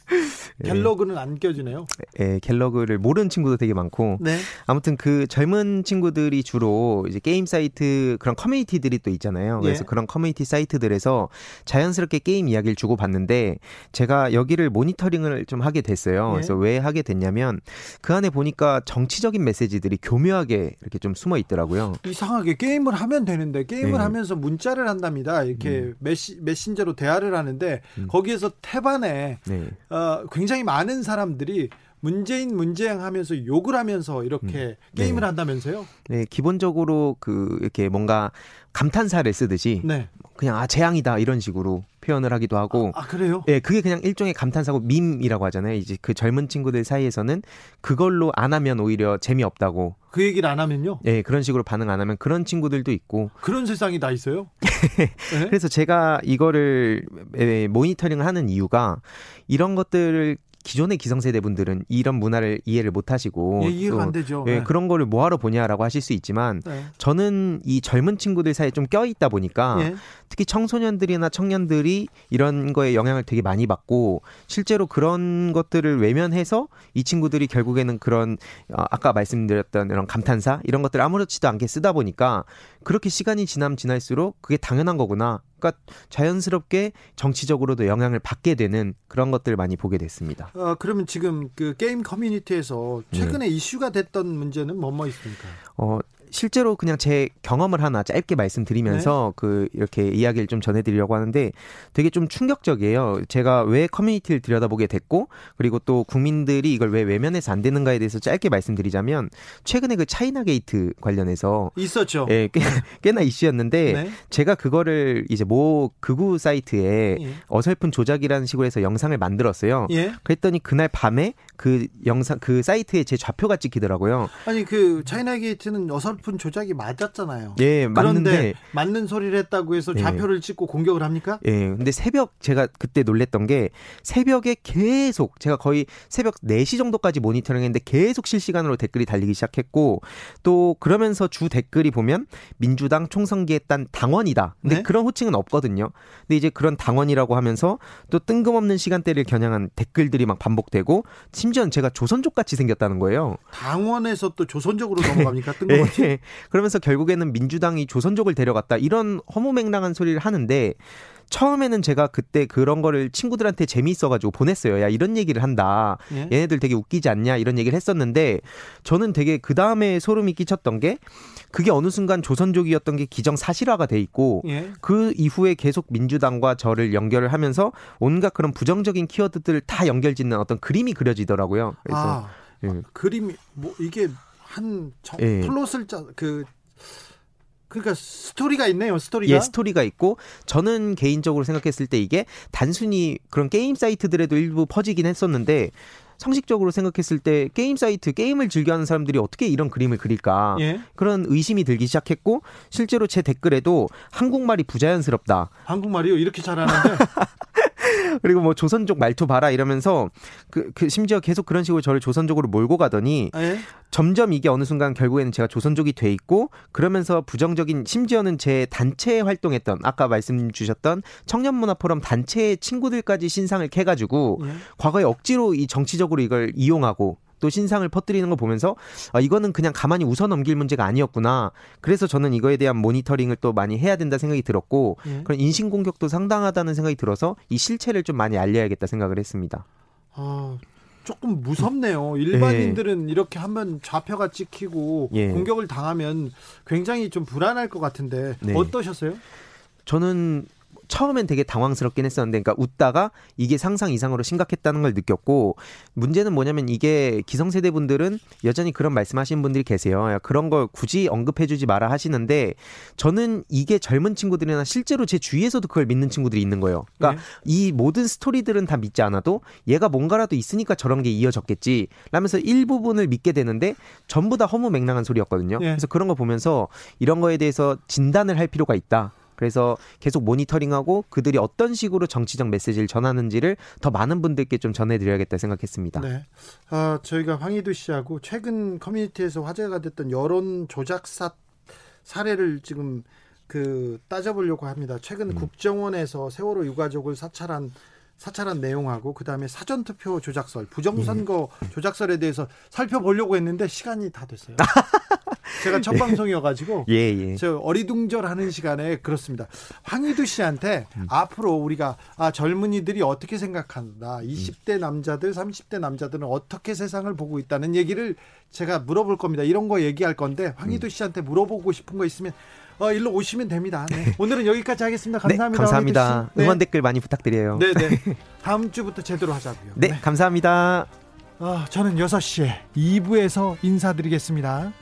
예. 갤러그는 안 껴주네요. 예, 갤러그를 모르는 친구도 되게 많고. 네. 아무튼 그 젊은 친구들이 주로 이제 게임 사이트 그런 커뮤니티들이 또 있잖아요. 그래서 예. 그런 커뮤니티 사이트 들에서 자연스럽게 게임 이야기를 주고 받는데 제가 여기를 모니터링을 좀 하게 됐어요. 예. 그래서 왜 하게 됐냐면 그 안에 보니까 정치적인 메시지들이 교묘하게 이렇게 좀 숨어 있더라고요. 이상하게 게임을 하면 되는데 게임을 네. 하면서 문자를 한답니다. 이렇게 음. 메시, 메신저로 대화를 하는데 음. 거기에서 탭 안에 네. 어, 굉장히 많은 사람들이 문재인 문재양 하면서 욕을 하면서 이렇게 음. 게임을 네. 한다면서요? 네, 기본적으로 그 이렇게 뭔가 감탄사를 쓰듯이 네. 그냥 아 재앙이다 이런 식으로 표현을 하기도 하고 아, 아 그래요? 예, 그게 그냥 일종의 감탄사고 밈이라고 하잖아요. 이제 그 젊은 친구들 사이에서는 그걸로 안 하면 오히려 재미없다고. 그 얘기를 안 하면요? 예, 그런 식으로 반응 안 하면 그런 친구들도 있고. 그런 세상이 다 있어요? (laughs) 네? 그래서 제가 이거를 모니터링을 하는 이유가 이런 것들을 기존의 기성세대 분들은 이런 문화를 이해를 못 하시고 예, 이해가 안 되죠. 예, 네. 그런 거를 뭐하러 보냐라고 하실 수 있지만 네. 저는 이 젊은 친구들 사이에 좀 껴 있다 보니까 예. 특히 청소년들이나 청년들이 이런 거에 영향을 되게 많이 받고 실제로 그런 것들을 외면해서 이 친구들이 결국에는 그런 어, 아까 말씀드렸던 이런 감탄사 이런 것들을 아무렇지도 않게 쓰다 보니까 그렇게 시간이 지나면 지날수록 그게 당연한 거구나. 그러니까 자연스럽게 정치적으로도 영향을 받게 되는 그런 것들을 많이 보게 됐습니다. 어, 그러면 지금 그 게임 커뮤니티에서 최근에 네. 이슈가 됐던 문제는 뭐뭐 뭐 있습니까? 어, 실제로 그냥 제 경험을 하나 짧게 말씀드리면서 네. 그 이렇게 이야기를 좀 전해드리려고 하는데 되게 좀 충격적이에요. 제가 왜 커뮤니티를 들여다보게 됐고 그리고 또 국민들이 이걸 왜 외면해서 안 되는가에 대해서 짧게 말씀드리자면 최근에 그 차이나 게이트 관련해서 있었죠. 예, (laughs) 꽤, 꽤나 이슈였는데 네. 제가 그거를 이제 모 극우 사이트에 예. 어설픈 조작이라는 식으로 해서 영상을 만들었어요. 예. 그랬더니 그날 밤에 그 영상 그 사이트에 제 좌표가 찍히더라고요. 아니 그 차이나 게이트는 어설 픈 조작이 맞았잖아요. 예, 맞는데 맞는 소리를 했다고 해서 예. 좌표를 예. 찍고 공격을 합니까? 예. 근데 새벽 제가 그때 놀랬던 게 새벽에 계속 제가 거의 새벽 4시 정도까지 모니터링 했는데 계속 실시간으로 댓글이 달리기 시작했고 또 그러면서 주 댓글이 보면 민주당 총선기에 딴 당원이다. 근데 네? 그런 호칭은 없거든요. 근데 이제 그런 당원이라고 하면서 또 뜬금없는 시간대를 겨냥한 댓글들이 막 반복되고 심지어 제가 조선족 같이 생겼다는 거예요. 당원에서 또 조선족으로 넘어갑니까? 뜬금없이? 네. 그러면서 결국에는 민주당이 조선족을 데려갔다 이런 허무맹랑한 소리를 하는데 처음에는 제가 그때 그런 거를 친구들한테 재미있어가지고 보냈어요. 야, 이런 얘기를 한다. 예? 얘네들 되게 웃기지 않냐? 이런 얘기를 했었는데 저는 되게 그 다음에 소름이 끼쳤던 게 그게 어느 순간 조선족이었던 게 기정 사실화가 돼 있고 예? 그 이후에 계속 민주당과 저를 연결을 하면서 온갖 그런 부정적인 키워드들을 다 연결 짓는 어떤 그림이 그려지더라고요. 그래서 아, 예. 그림이 뭐 이게 한 정, 예. 플롯을 짜, 그 그러니까 스토리가 있네요. 스토리가. 예, 스토리가 있고 저는 개인적으로 생각했을 때 이게 단순히 그런 게임 사이트들에도 일부 퍼지긴 했었는데 상식적으로 생각했을 때 게임 사이트 게임을 즐겨하는 사람들이 어떻게 이런 그림을 그릴까 예? 그런 의심이 들기 시작했고 실제로 제 댓글에도 한국말이 부자연스럽다. 한국말이요? 이렇게 잘하는데 (laughs) 그리고 뭐 조선족 말투 봐라 이러면서 그, 그 심지어 계속 그런 식으로 저를 조선족으로 몰고 가더니 에? 예? 점점 이게 어느 순간 결국에는 제가 조선족이 돼 있고 그러면서 부정적인 심지어는 제 단체에 활동했던 아까 말씀 주셨던 청년문화 포럼 단체의 친구들까지 신상을 캐가지고 예? 과거에 억지로 이 정치적으로 이걸 이용하고 또 신상을 퍼뜨리는 거 보면서 아, 이거는 그냥 가만히 웃어 넘길 문제가 아니었구나. 그래서 저는 이거에 대한 모니터링을 또 많이 해야 된다 생각이 들었고 예. 그런 인신 공격도 상당하다는 생각이 들어서 이 실체를 좀 많이 알려야겠다 생각을 했습니다. 아, 조금 무섭네요. 일반인들은 네. 이렇게 하면 좌표가 찍히고 예. 공격을 당하면 굉장히 좀 불안할 것 같은데 네. 어떠셨어요? 저는 처음엔 되게 당황스럽긴 했었는데, 그러니까 웃다가 이게 상상 이상으로 심각했다는 걸 느꼈고, 문제는 뭐냐면 이게 기성세대 분들은 여전히 그런 말씀하시는 분들이 계세요. 그런 걸 굳이 언급해주지 마라 하시는데, 저는 이게 젊은 친구들이나 실제로 제 주위에서도 그걸 믿는 친구들이 있는 거예요. 그러니까 네. 이 모든 스토리들은 다 믿지 않아도 얘가 뭔가라도 있으니까 저런 게 이어졌겠지. 라면서 일부분을 믿게 되는데 전부 다 허무맹랑한 소리였거든요. 네. 그래서 그런 거 보면서 이런 거에 대해서 진단을 할 필요가 있다. 그래서 계속 모니터링하고 그들이 어떤 식으로 정치적 메시지를 전하는지를 더 많은 분들께 좀 전해드려야겠다 생각했습니다. 네. 어, 저희가 황희두 씨하고 최근 커뮤니티에서 화제가 됐던 여론 조작 사 사례를 지금 그 따져보려고 합니다. 최근 음. 국정원에서 세월호 유가족을 사찰한 사찰한 내용하고 그다음에 사전 투표 조작설, 부정선거 예. 조작설에 대해서 살펴보려고 했는데 시간이 다 됐어요. (laughs) 제가 첫 예. 방송이어가지고 예, 예. 저 어리둥절하는 시간에 그렇습니다. 황희두 씨한테 음. 앞으로 우리가 아 젊은이들이 어떻게 생각한다, 20대 남자들, 30대 남자들은 어떻게 세상을 보고 있다는 얘기를 제가 물어볼 겁니다. 이런 거 얘기할 건데 황희두 음. 씨한테 물어보고 싶은 거 있으면 어, 일로 오시면 됩니다. 네. 오늘은 여기까지 하겠습니다. 감사합니다. 네, 감사합니다. 응원 네. 댓글 많이 부탁드려요. 네, 네. (laughs) 다음 주부터 제대로 하자고요. 네, 감사합니다. 어, 저는 6시에 2부에서 인사드리겠습니다.